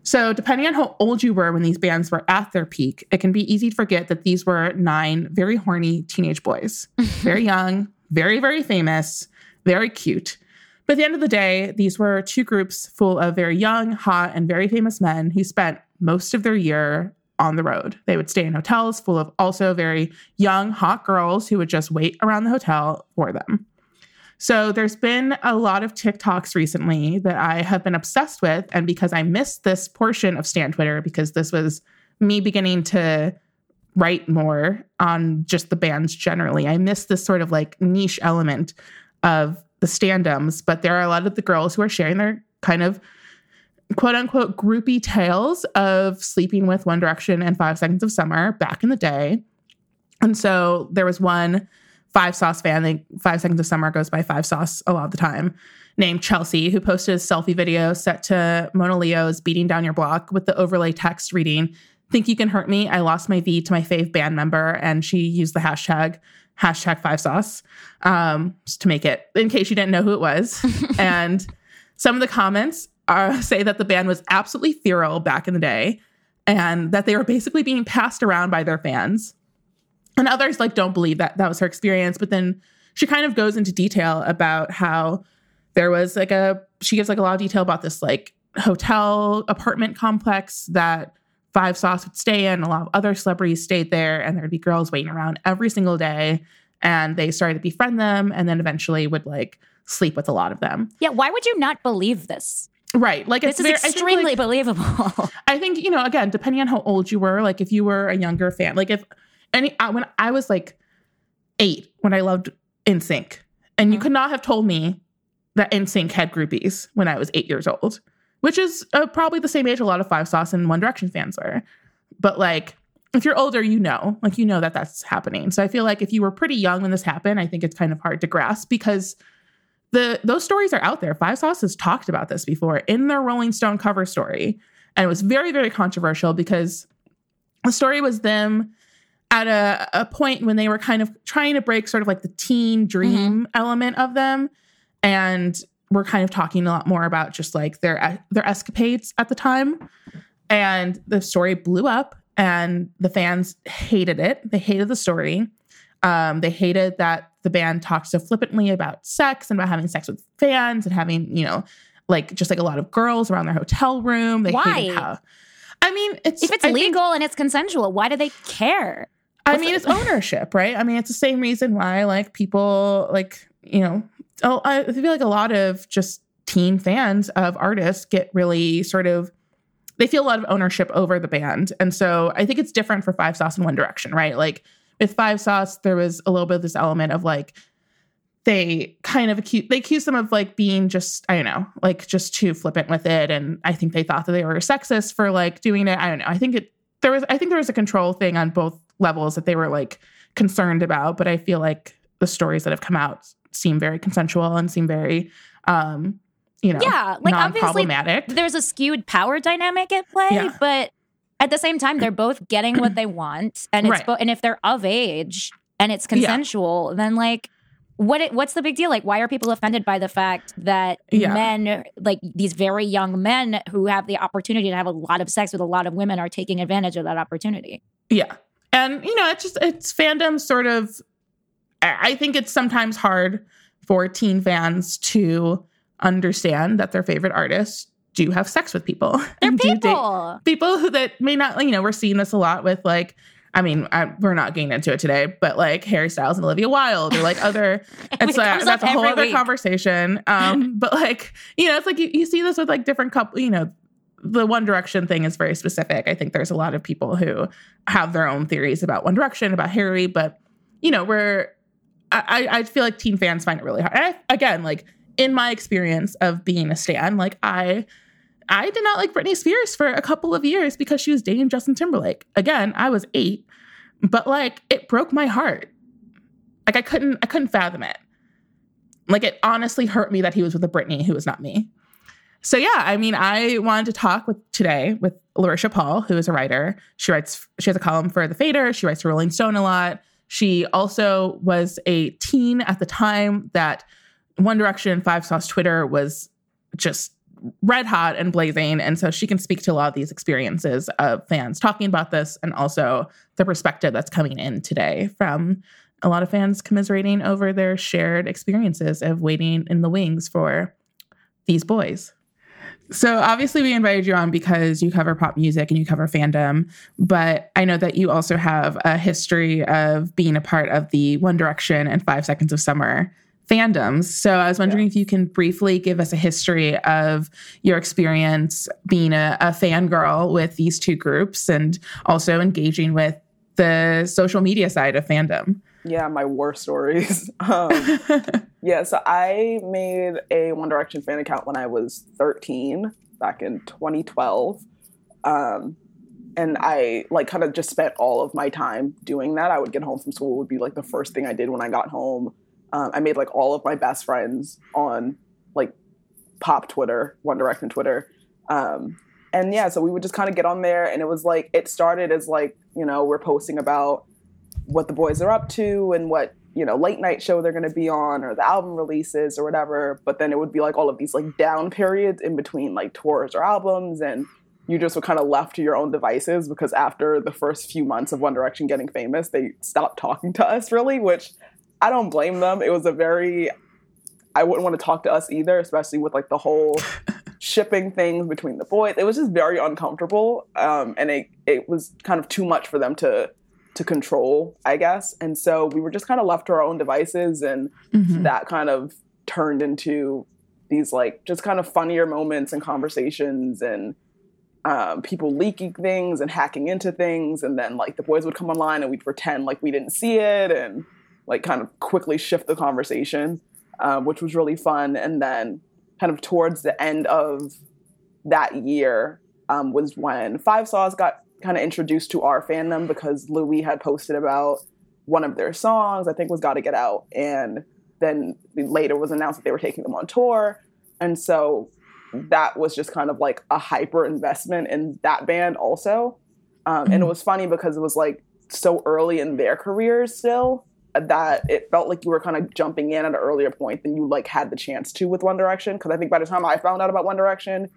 So, depending on how old you were when these bands were at their peak, it can be easy to forget that these were nine very horny teenage boys, very young, very, very famous, very cute. But at the end of the day, these were two groups full of very young, hot, and very famous men who spent most of their year on the road. They would stay in hotels full of also very young, hot girls who would just wait around the hotel for them. So there's been a lot of TikToks recently that I have been obsessed with. And because I missed this portion of Stan Twitter, because this was me beginning to write more on just the bands generally. I missed this sort of like niche element of the standums, but there are a lot of the girls who are sharing their kind of quote unquote groupie tales of sleeping with One Direction and Five Seconds of Summer back in the day. And so there was one Five Sauce fan, think Five Seconds of Summer goes by Five Sauce a lot of the time, named Chelsea, who posted a selfie video set to Monaleo's Beating Down Your Block with the overlay text reading, Think You Can Hurt Me? I lost my V to my fave band member. And she used the hashtag, hashtag Five Sauce, um, just to make it, in case you didn't know who it was. and some of the comments are, say that the band was absolutely feral back in the day and that they were basically being passed around by their fans. And others like don't believe that that was her experience, but then she kind of goes into detail about how there was like a she gives like a lot of detail about this like hotel apartment complex that Five Sauce would stay in. A lot of other celebrities stayed there, and there'd be girls waiting around every single day. And they started to befriend them, and then eventually would like sleep with a lot of them. Yeah, why would you not believe this? Right. Like this it's is very, extremely I think, like, believable. I think, you know, again, depending on how old you were, like if you were a younger fan, like if any, uh, when I was like eight, when I loved NSYNC, and you could not have told me that NSYNC had groupies when I was eight years old, which is uh, probably the same age a lot of Five Sauce and One Direction fans were. But like, if you're older, you know, like you know that that's happening. So I feel like if you were pretty young when this happened, I think it's kind of hard to grasp because the those stories are out there. Five Sauce has talked about this before in their Rolling Stone cover story, and it was very very controversial because the story was them at a, a point when they were kind of trying to break sort of like the teen dream element of them, and we're kind of talking a lot more about just like their their escapades at the time, and the story blew up, and the fans hated it. They hated the story. Um, they hated that the band talked so flippantly about sex and about having sex with fans and having, you know, like just like a lot of girls around their hotel room. They Why? hated how. I mean, it's if it's I think- legal and it's consensual, why do they care? I mean, it's ownership, right? I mean, it's the same reason why like people like you know. Oh, I feel like a lot of just teen fans of artists get really sort of they feel a lot of ownership over the band, and so I think it's different for Five Sauce and One Direction, right? Like with Five Sauce, there was a little bit of this element of like they kind of accuse they accuse them of like being just I don't know like just too flippant with it, and I think they thought that they were sexist for like doing it. I don't know. I think it there was I think there was a control thing on both levels that they were like concerned about, but I feel like the stories that have come out seem very consensual and seem very um you know yeah, like obviously there's a skewed power dynamic at play, Yeah. but at the same time, they're both getting what they want, and it's Right. bo- and if they're of age and it's Yeah. consensual, then like. What it, what's the big deal? Like, why are people offended by the fact that Yeah. men, like these very young men who have the opportunity to have a lot of sex with a lot of women, are taking advantage of that opportunity? Yeah. And you know, it's just it's fandom sort of I think it's sometimes hard for teen fans to understand that their favorite artists do have sex with people. They're people. people who that may not, you know, we're seeing this a lot with like I mean, I, we're not getting into it today, but like Harry Styles and Olivia Wilde, or like other, it's It like that's a whole other week. conversation. Um, but like you know, it's like you, you see this with like different couple. You know, the One Direction thing is very specific. I think there's a lot of people who have their own theories about One Direction, about Harry, but you know, we're I, I feel like teen fans find it really hard. I, again, like in my experience of being a stan, like I I did not like Britney Spears for a couple of years because she was dating Justin Timberlake. Again, I was eight, but like it broke my heart. Like I couldn't I couldn't fathom it. Like it honestly hurt me that he was with a Britney who was not me. So yeah, I mean, I wanted to talk with today with Larisha Paul, who is a writer. She writes she has a column for The Fader. She writes for Rolling Stone a lot. She also was a teen at the time that One Direction Five Sauce Twitter was just red hot and blazing. And so she can speak to a lot of these experiences of fans talking about this and also the perspective that's coming in today from a lot of fans commiserating over their shared experiences of waiting in the wings for these boys. So obviously we invited you on because you cover pop music and you cover fandom, but I know that you also have a history of being a part of the One Direction and 5 Seconds of Summer fandoms. So I was wondering if you can briefly give us a history of your experience being a, a fangirl with these two groups and also engaging with the social media side of fandom. Yeah, my war stories. um, yeah, so I made a One Direction fan account when I was 13, back in 2012. Um, and I like kind of just spent all of my time doing that. I would get home from school would be like the first thing I did when I got home. Um, I made like all of my best friends on like pop Twitter, One Direction Twitter. Um, and yeah, so we would just kind of get on there, and it was like it started as like you know we're posting about what the boys are up to and what you know late night show they're going to be on or the album releases or whatever. But then it would be like all of these like down periods in between like tours or albums, and you just were kind of left to your own devices because after the first few months of One Direction getting famous, they stopped talking to us really, which I don't blame them. It was a very I wouldn't want to talk to us either, especially with like the whole shipping things between the boys. It was just very uncomfortable, um, and it it was kind of too much for them to to control, I guess. And so we were just kind of left to our own devices, and Mhm. that kind of turned into these like just kind of funnier moments and conversations and um, people leaking things and hacking into things, and then like the boys would come online and we'd pretend like we didn't see it and like kind of quickly shift the conversation, um, which was really fun. And then kind of towards the end of that year um, was when Five Sauce got kind of introduced to our fandom because Louis had posted about one of their songs, I think was Gotta Get Out. And then later was announced that they were taking them on tour. And so that was just kind of like a hyper investment in that band also. Um, and it was funny because it was like so early in their careers still that it felt like you were kind of jumping in at an earlier point than you like had the chance to with One Direction. Because I think by the time I found out about One Direction,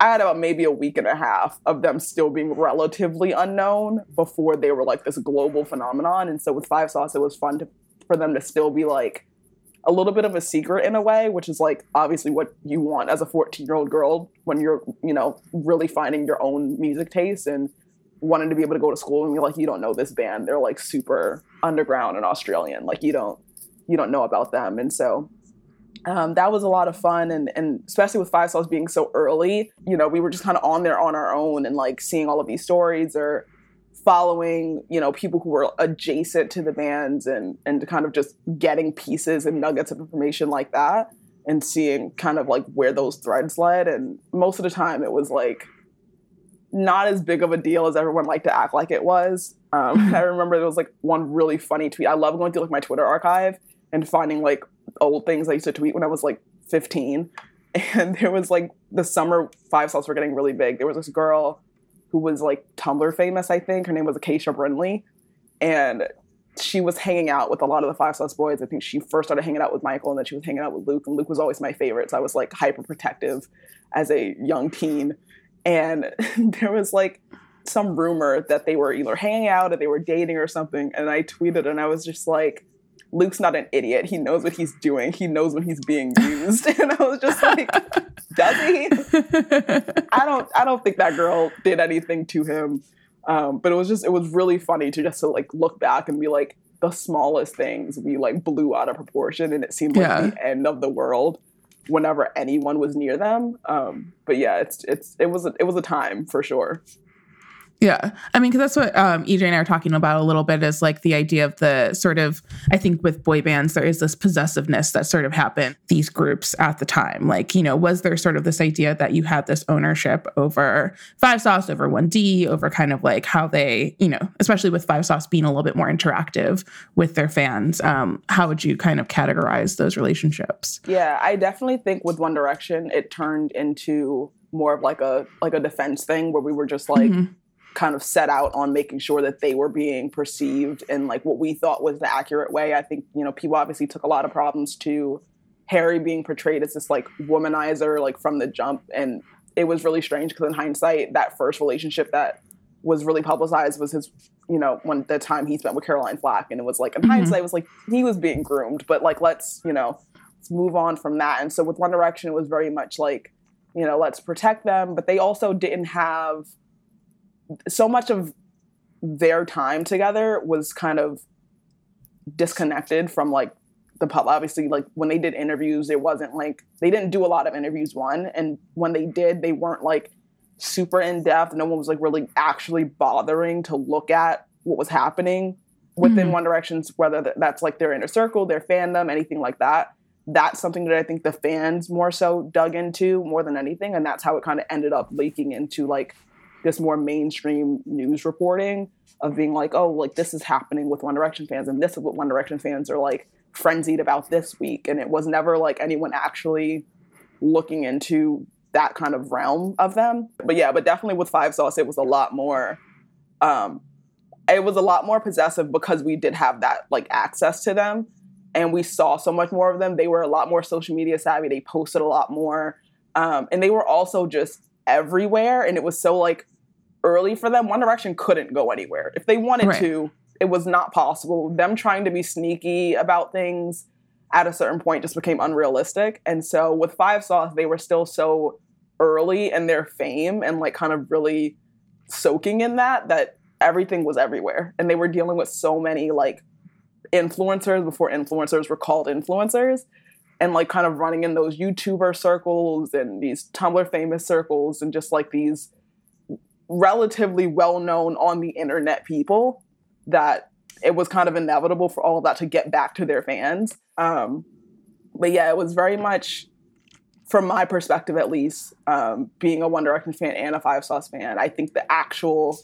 I had about maybe a week and a half of them still being relatively unknown before they were like this global phenomenon. And so with Five Sauce, it was fun to, for them to still be like a little bit of a secret in a way, which is like obviously what you want as a 14 year old girl when you're, you know, really finding your own music taste and wanting to be able to go to school and be like, you don't know this band. They're like super underground and Australian. Like you don't, you don't know about them. And so um, that was a lot of fun and, and especially with five sauce being so early you know we were just kind of on there on our own and like seeing all of these stories or following you know people who were adjacent to the bands and and kind of just getting pieces and nuggets of information like that and seeing kind of like where those threads led. And most of the time it was like not as big of a deal as everyone liked to act like it was. Um, i remember there was like one really funny tweet. I love going through like my twitter archive and finding like old things I used to tweet when I was like 15. And there was like the summer five sauce were getting really big. There was this girl who was like Tumblr famous, I think. Her name was Acacia Brinley. And she was hanging out with a lot of the five sauce boys. I think she first started hanging out with Michael and then she was hanging out with Luke. And Luke was always my favorite. So I was like hyper protective as a young teen. And there was like some rumor that they were either hanging out or they were dating or something. And I tweeted and I was just like, Luke's not an idiot. He knows what he's doing. He knows when he's being used. and I was just like, does he? I don't I don't think that girl did anything to him. Um, but it was just it was really funny to just to like look back and be like the smallest things we like blew out of proportion and it seemed like Yeah. the end of the world whenever anyone was near them. Um, but yeah, it's it's it was a, it was a time for sure. Yeah. I mean, because that's what um, EJ and I are talking about a little bit is like the idea of the sort of, I think with boy bands, there is this possessiveness that sort of happened, these groups at the time. Like, you know, was there sort of this idea that you had this ownership over Five Sauce, over 1D, over kind of like how they, you know, especially with Five Sauce being a little bit more interactive with their fans? Um, how would you kind of categorize those relationships? Yeah, I definitely think with One Direction, it turned into more of like a like a defense thing where we were just like Mhm. Kind of set out on making sure that they were being perceived in like what we thought was the accurate way. I think you know people obviously took a lot of problems to Harry being portrayed as this like womanizer like from the jump, and it was really strange because in hindsight, that first relationship that was really publicized was his you know when the time he spent with Caroline Flack, and it was like in Mhm. hindsight, it was like he was being groomed, but like let's you know let's move on from that. And so with One Direction, it was very much like you know let's protect them, but they also didn't have so much of their time together was kind of disconnected from like the pub. Obviously, like when they did interviews, it wasn't like they didn't do a lot of interviews. One, and when they did, they weren't like super in depth. No one was like really actually bothering to look at what was happening within Mhm. One Direction's, whether that's like their inner circle, their fandom, anything like that. That's something that I think the fans more so dug into more than anything. And that's how it kind of ended up leaking into like this more mainstream news reporting of being like, oh, like this is happening with One Direction fans, and this is what One Direction fans are like frenzied about this week. And it was never like anyone actually looking into that kind of realm of them. But yeah, but definitely with Five Sauce, it was a lot more um it was a lot more possessive because we did have that like access to them and we saw so much more of them. They were a lot more social media savvy. They posted a lot more. Um, and they were also just everywhere. And it was so like early for them. One Direction couldn't go anywhere. If they wanted Right. to, it was not possible. Them trying to be sneaky about things at a certain point just became unrealistic. And so with Five Sauce, they were still so early in their fame and like kind of really soaking in that that everything was everywhere. And they were dealing with so many like influencers before influencers were called influencers and like kind of running in those YouTuber circles and these Tumblr famous circles and just like these relatively well known on the internet people that it was kind of inevitable for all of that to get back to their fans. Um, but yeah, it was very much, from my perspective at least, um, being a One Direction fan and a Five Sauce fan, I think the actual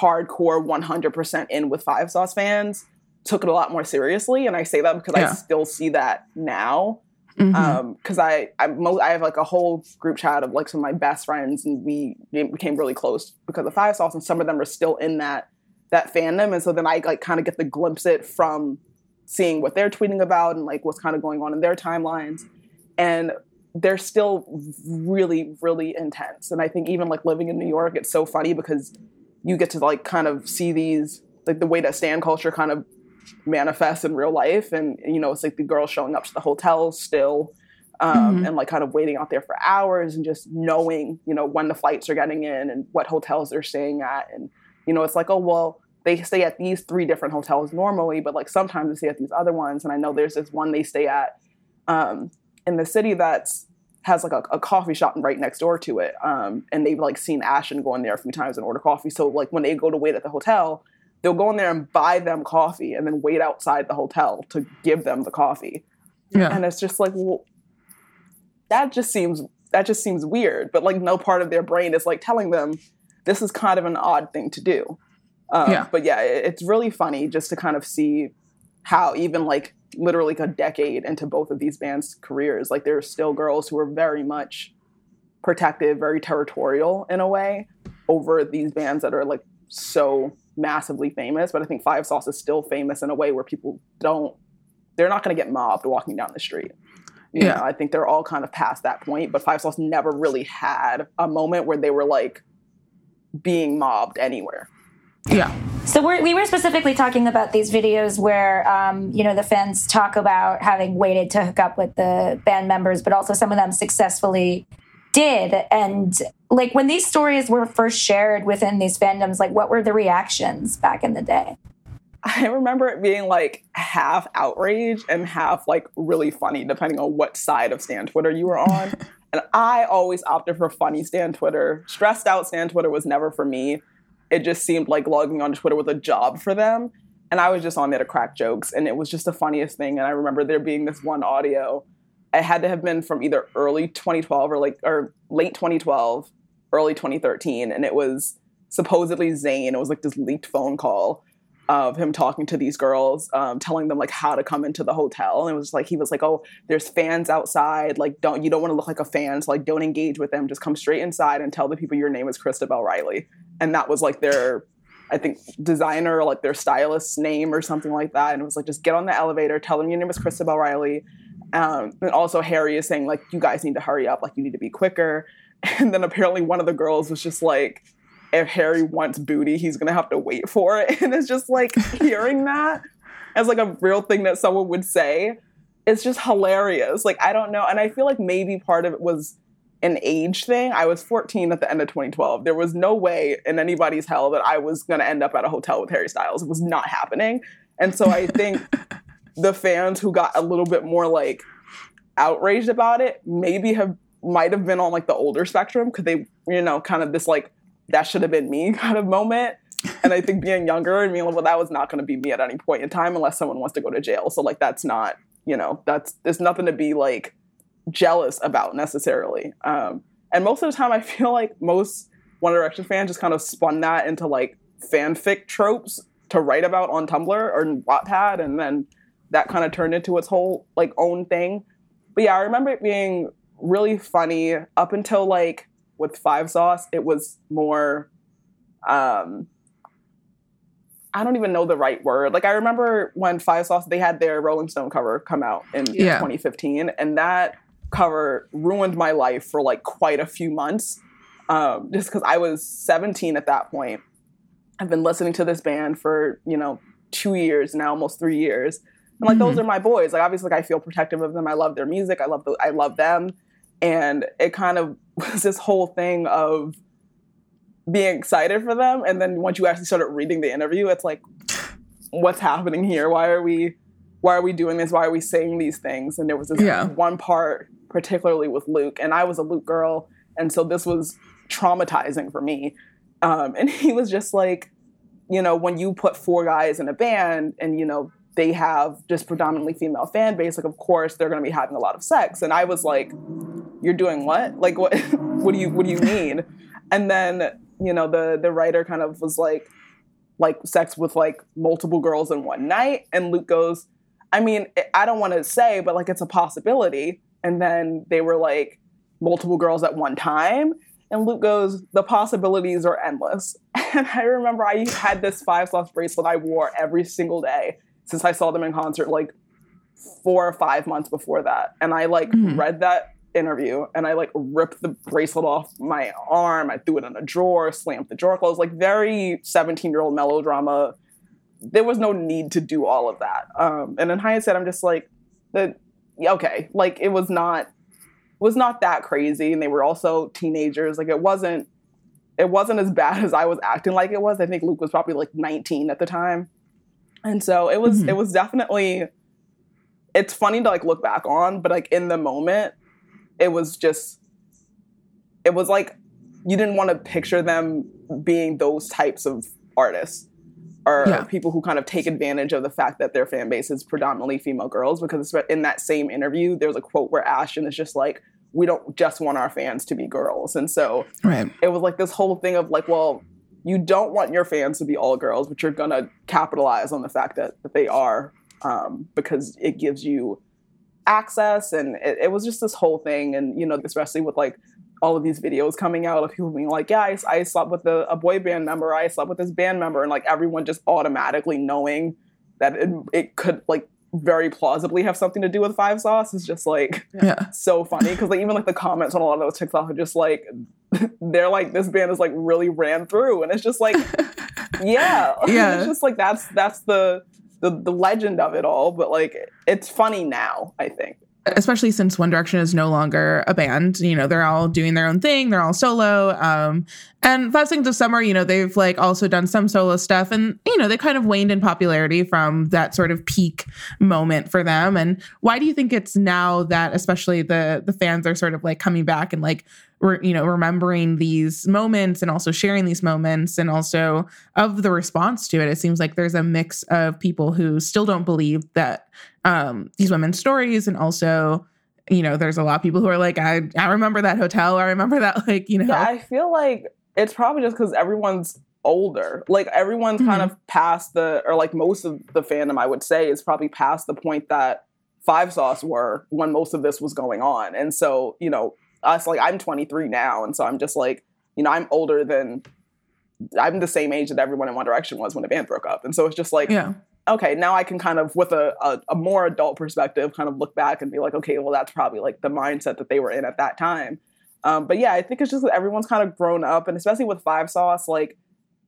hardcore 100% in with Five Sauce fans took it a lot more seriously. And I say that because I still see that now Mhm. um because i I, mo- I have like a whole group chat of like some of my best friends and we became really close because of five sauce and some of them are still in that that fandom and so then i like kind of get the glimpse it from seeing what they're tweeting about and like what's kind of going on in their timelines and they're still really really intense and i think even like living in new york it's so funny because you get to like kind of see these like the way that stand culture kind of manifests in real life. And you know it's like the girls showing up to the hotels still um, Mhm. and like kind of waiting out there for hours and just knowing you know when the flights are getting in and what hotels they're staying at. And you know it's like oh well they stay at these three different hotels normally but like sometimes they stay at these other ones. And i know there's this one they stay at um, in the city that's has like a, a coffee shop right next door to it um, and they've like seen ashton go in there a few times and order coffee. So like when they go to wait at the hotel they'll go in there and buy them coffee and then wait outside the hotel to give them the coffee Yeah. and it's just like well that just seems that just seems weird but like no part of their brain is like telling them this is kind of an odd thing to do um, Yeah. but yeah it- it's really funny just to kind of see how even like literally like a decade into both of these bands careers like there are still girls who are very much protective very territorial in a way over these bands that are like so massively famous but i think five sauce is still famous in a way where people don't they're not going to get mobbed walking down the street you Yeah. know i think they're all kind of past that point but five sauce never really had a moment where they were like being mobbed anywhere Yeah. So we're, we were specifically talking about these videos where, um, you know, the fans talk about having waited to hook up with the band members, but also some of them successfully did. And like when these stories were first shared within these fandoms, like what were the reactions back in the day? I remember it being like half outrage and half like really funny, depending on what side of Stan Twitter you were on. and I always opted for funny Stan Twitter. Stressed out Stan Twitter was never for me. It just seemed like logging on Twitter was a job for them. And I was just on there to crack jokes. And it was just the funniest thing. And I remember there being this one audio. It had to have been from either early 2012 or like or late 2012, early 2013. And it was supposedly Zayn. It was like this leaked phone call of him talking to these girls, um, telling them like how to come into the hotel. And it was like he was like, "Oh, there's fans outside. Like, don't you don't want to look like a fan, so like don't engage with them. Just come straight inside and tell the people your name is Christabel Riley." And that was like their, I think, designer, like their stylist's name or something like that. And it was like, just get on the elevator, tell them your name is Christabel Riley. Um, and also Harry is saying like, you guys need to hurry up, like you need to be quicker. And then apparently one of the girls was just like, if Harry wants booty, he's gonna have to wait for it. And it's just like hearing that as like a real thing that someone would say, it's just hilarious. Like I don't know, and I feel like maybe part of it was an age thing. I was 14 at the end of 2012. There was no way in anybody's hell that I was gonna end up at a hotel with Harry Styles. It was not happening. And so I think the fans who got a little bit more like outraged about it maybe have might have been on like the older spectrum because they you know kind of this like that should have been me kind of moment and I think being younger and being like, well, that was not going to be me at any point in time unless someone wants to go to jail. So like that's not, you know, that's there's nothing to be like jealous about necessarily. Um, and most of the time, I feel like most One Direction fans just kind of spun that into like fanfic tropes to write about on Tumblr or Wattpad, and then that kind of turned into its whole like own thing. But yeah, I remember it being really funny up until like with Five Sauce, it was more. Um, I don't even know the right word. Like I remember when Five Sauce they had their Rolling Stone cover come out in Yeah. 2015, and that cover ruined my life for like quite a few months. Um, just because I was 17 at that point. I've been listening to this band for you know two years now, almost three years. And like those Mhm. are my boys. Like obviously, like, I feel protective of them. I love their music. I love the, I love them. And it kind of was this whole thing of being excited for them. And then once you actually started reading the interview, it's like, what's happening here? Why are we, why are we doing this? Why are we saying these things? And there was this Yeah. one part, particularly with Luke, and I was a Luke girl, and so this was traumatizing for me. Um, and he was just like, you know, when you put four guys in a band, and you know they have just predominantly female fan base, like of course they're going to be having a lot of sex. And I was like, you're doing what? Like what? what do you what do you mean? And then you know the the writer kind of was like, like sex with like multiple girls in one night, and Luke goes, I mean, I don't want to say, but like it's a possibility. And then they were like multiple girls at one time. And Luke goes, the possibilities are endless. And I remember I had this five sauce bracelet I wore every single day since I saw them in concert like four or five months before that. And I like Mhm. read that interview and I like ripped the bracelet off my arm. I threw it in a drawer, slammed the drawer closed, like very 17 year old melodrama. There was no need to do all of that. Um, and in hindsight, I'm just like, yeah, okay, like it was not was not that crazy and they were also teenagers like it wasn't it wasn't as bad as i was acting like it was i think luke was probably like 19 at the time and so it was Mhm. it was definitely it's funny to like look back on but like in the moment it was just it was like you didn't want to picture them being those types of artists or Yeah. people who kind of take advantage of the fact that their fan base is predominantly female girls because in that same interview there's a quote where ashton is just like we don't just want our fans to be girls and so Right. it was like this whole thing of like well you don't want your fans to be all girls but you're gonna capitalize on the fact that, that they are um, because it gives you access and it, it was just this whole thing and you know especially with like all of these videos coming out of people being like yeah i, I slept with a, a boy band member i slept with this band member and like everyone just automatically knowing that it, it could like very plausibly have something to do with five sauce is just like Yeah. so funny because like even like the comments on a lot of those TikToks are just like they're like this band is like really ran through and it's just like yeah Yeah. it's just like that's that's the, the the legend of it all but like it's funny now I think especially since One Direction is no longer a band. You know, they're all doing their own thing. They're all solo. Um, and Five Seconds of Summer, you know, they've like also done some solo stuff, and you know, they kind of waned in popularity from that sort of peak moment for them. And why do you think it's now that, especially the the fans are sort of like coming back and like re- you know remembering these moments and also sharing these moments and also of the response to it? It seems like there's a mix of people who still don't believe that um, these women's stories, and also, you know, there's a lot of people who are like, I, I remember that hotel. I remember that, like, you know, yeah I feel like it's probably just because everyone's older. Like everyone's kind Mhm. of past the or like most of the fandom I would say is probably past the point that Five Sauce were when most of this was going on. And so you know us like I'm 23 now and so I'm just like you know I'm older than I'm the same age that everyone in One Direction was when the band broke up. And so it's just like yeah, okay, now I can kind of, with a, a, a more adult perspective, kind of look back and be like, okay, well, that's probably like the mindset that they were in at that time. Um, but yeah, I think it's just that everyone's kind of grown up, and especially with Five Sauce, like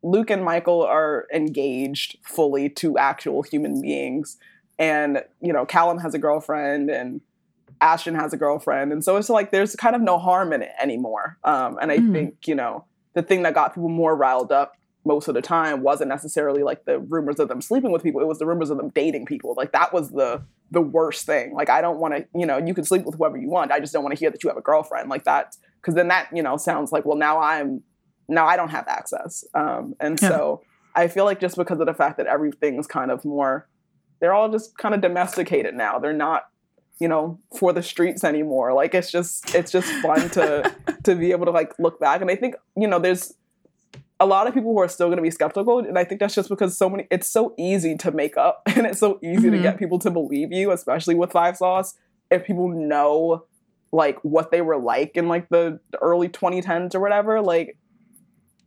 Luke and Michael are engaged fully to actual human beings, and you know, Calum has a girlfriend, and Ashton has a girlfriend, and so it's like there's kind of no harm in it anymore. Um, and I Mhm. think you know the thing that got people more riled up most of the time wasn't necessarily like the rumors of them sleeping with people it was the rumors of them dating people like that was the the worst thing like i don't want to you know you can sleep with whoever you want i just don't want to hear that you have a girlfriend like that because then that you know sounds like well now i'm now i don't have access um and Yeah. so I feel like just because of the fact that everything's kind of more, they're all just kind of domesticated now. They're not, you know, for the streets anymore. Like it's just it's just fun to to be able to like look back. And I think you know there's a lot of people who are still going to be skeptical, and I think that's just because so many. It's so easy to make up, and it's so easy to Mhm. get people to believe you, especially with Five Sauce. If people know like what they were like in like the, the early 2010s or whatever, like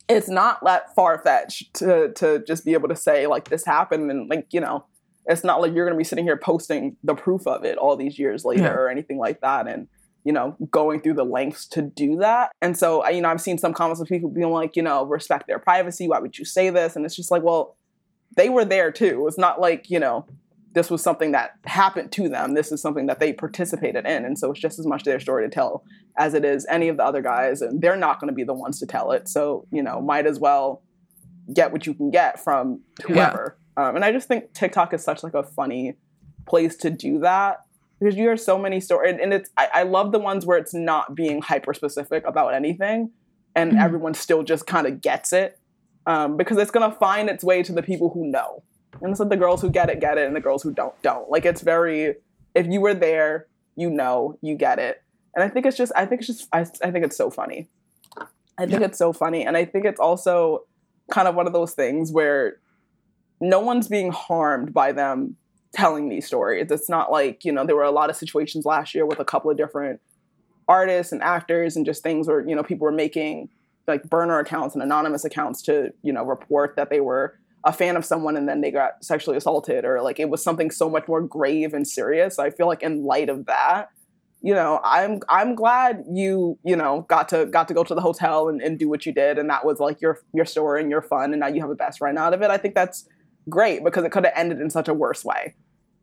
it's not that far fetched to to just be able to say like this happened and like you know it's not like you're going to be sitting here posting the proof of it all these years later Yeah. or anything like that and you know going through the lengths to do that. And so I- you know i've seen some comments of people being like you know respect their privacy. Why would you say this? And it's just like well they were there too. It's not like you know this was something that happened to them. This is something that they participated in. And so it's just as much their story to tell as it is any of the other guys and they're not going to be the ones to tell it. So you know might as well get what you can get from whoever. Um, and i just think tiktok is such like a funny place to do that because you hear so many stories and it's I, I love the ones where it's not being hyper specific about anything and Mhm. everyone still just kind of gets it um, because it's going to find its way to the people who know and so the girls who get it get it and the girls who don't don't like it's very if you were there you know you get it and i think it's just i think it's just i, I think it's so funny i think Yeah. it's so funny and i think it's also kind of one of those things where no one's being harmed by them telling these stories. It's not like you know there were a lot of situations last year with a couple of different artists and actors and just things where you know people were making like burner accounts and anonymous accounts to you know report that they were a fan of someone and then they got sexually assaulted or like it was something so much more grave and serious. I feel like in light of that you know i'm i'm glad you you know got to got to go to the hotel and, and do what you did and that was like your your story and your fun and now you have a best friend out of it. I think that's great because it could have ended in such a worse way.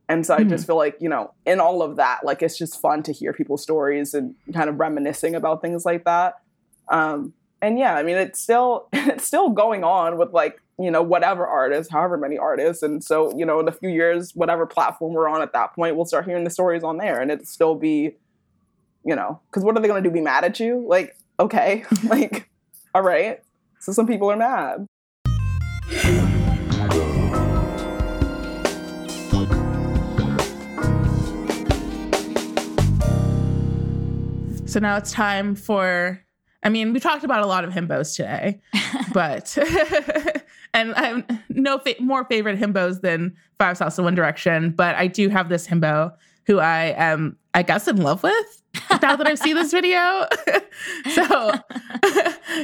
And so i just feel like you know in all of that like it's just fun to hear people's stories and kind of reminiscing about things like that. Um and yeah i mean it's still it's still going on with like you know whatever artists however many artists. And so you know in a few years whatever platform we're on at that point we'll start hearing the stories on there and it'll still be you know because what are they going to do be mad at you? Like okay like all right. So some people are mad So now it's time for. I mean, we talked about a lot of himbos today, but and I'm no fa- more favorite himbos than Five Sauce and One Direction, but I do have this himbo who I am, I guess, in love with now that I've seen this video. so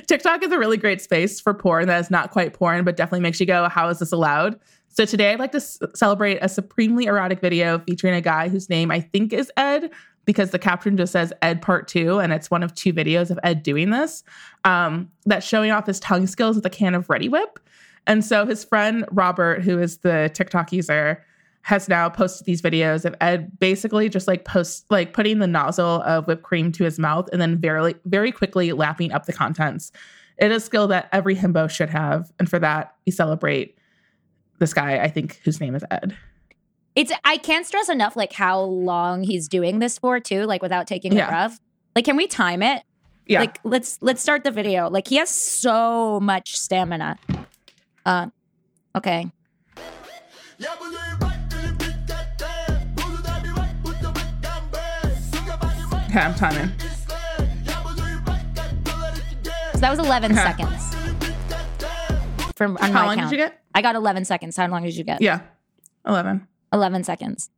TikTok is a really great space for porn that is not quite porn, but definitely makes you go, "How is this allowed?" So today I'd like to s- celebrate a supremely erotic video featuring a guy whose name I think is Ed because the caption just says Ed Part Two, and it's one of two videos of Ed doing this. Um, that's showing off his tongue skills with a can of Reddi-wip. And so his friend Robert, who is the TikTok user, has now posted these videos of Ed basically just like post like putting the nozzle of whipped cream to his mouth and then very very quickly lapping up the contents. It is a skill that every himbo should have, and for that we celebrate this guy. I think whose name is Ed. It's I can't stress enough like how long he's doing this for too, like without taking Yeah. a breath. Like, can we time it? Yeah. Like let's let's start the video. Like he has so much stamina. Uh okay. Okay, I'm timing. So that was 11 Okay. seconds. From on How my long did you get? I got 11 seconds. How long did you get? Yeah, eleven. 11 seconds.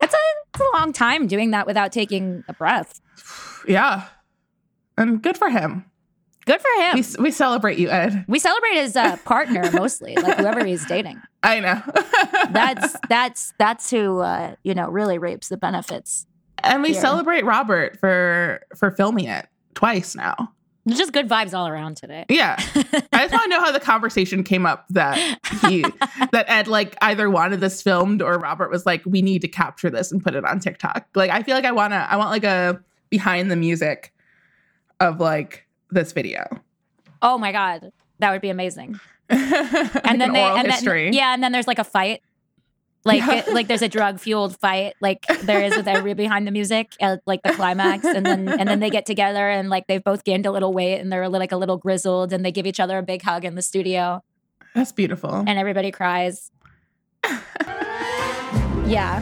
That's a, that's a long time doing that without taking a breath. Yeah, and good for him. Good for him. We, we celebrate you, Ed. We celebrate his uh, partner mostly, like whoever he's dating. I know. That's that's that's who uh, you know really reaps the benefits. and we here. celebrate Robert for for filming it twice now. Just good vibes all around today. Yeah. I just want to know how the conversation came up that he that Ed like either wanted this filmed or Robert was like, we need to capture this and put it on TikTok. Like I feel like I wanna I want like a behind the music of like this video. Oh my god, that would be amazing. and then they oral and history. then yeah, and then there's like a fight. Like Yeah. it- like there's a drug fueled fight like there is with every behind the music at like the climax and then and then they get together and like they've both gained a little weight and they're like a little grizzled and they give each other a big hug in the studio. That's beautiful. And everybody cries. yeah.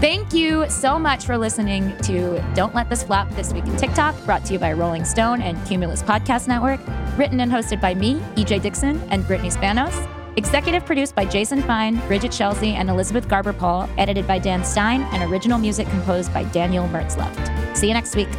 Thank you so much for listening to Don't Let This Flop This Week in TikTok, brought to you by Rolling Stone and Cumulus Podcast Network. Written and hosted by me, EJ Dickson, and Brittany Spanos. Executive produced by Jason Fine, Bridget Chelsea, and Elizabeth Garber Paul. Edited by Dan Stein, and original music composed by Daniel Mertzlufft. See you next week.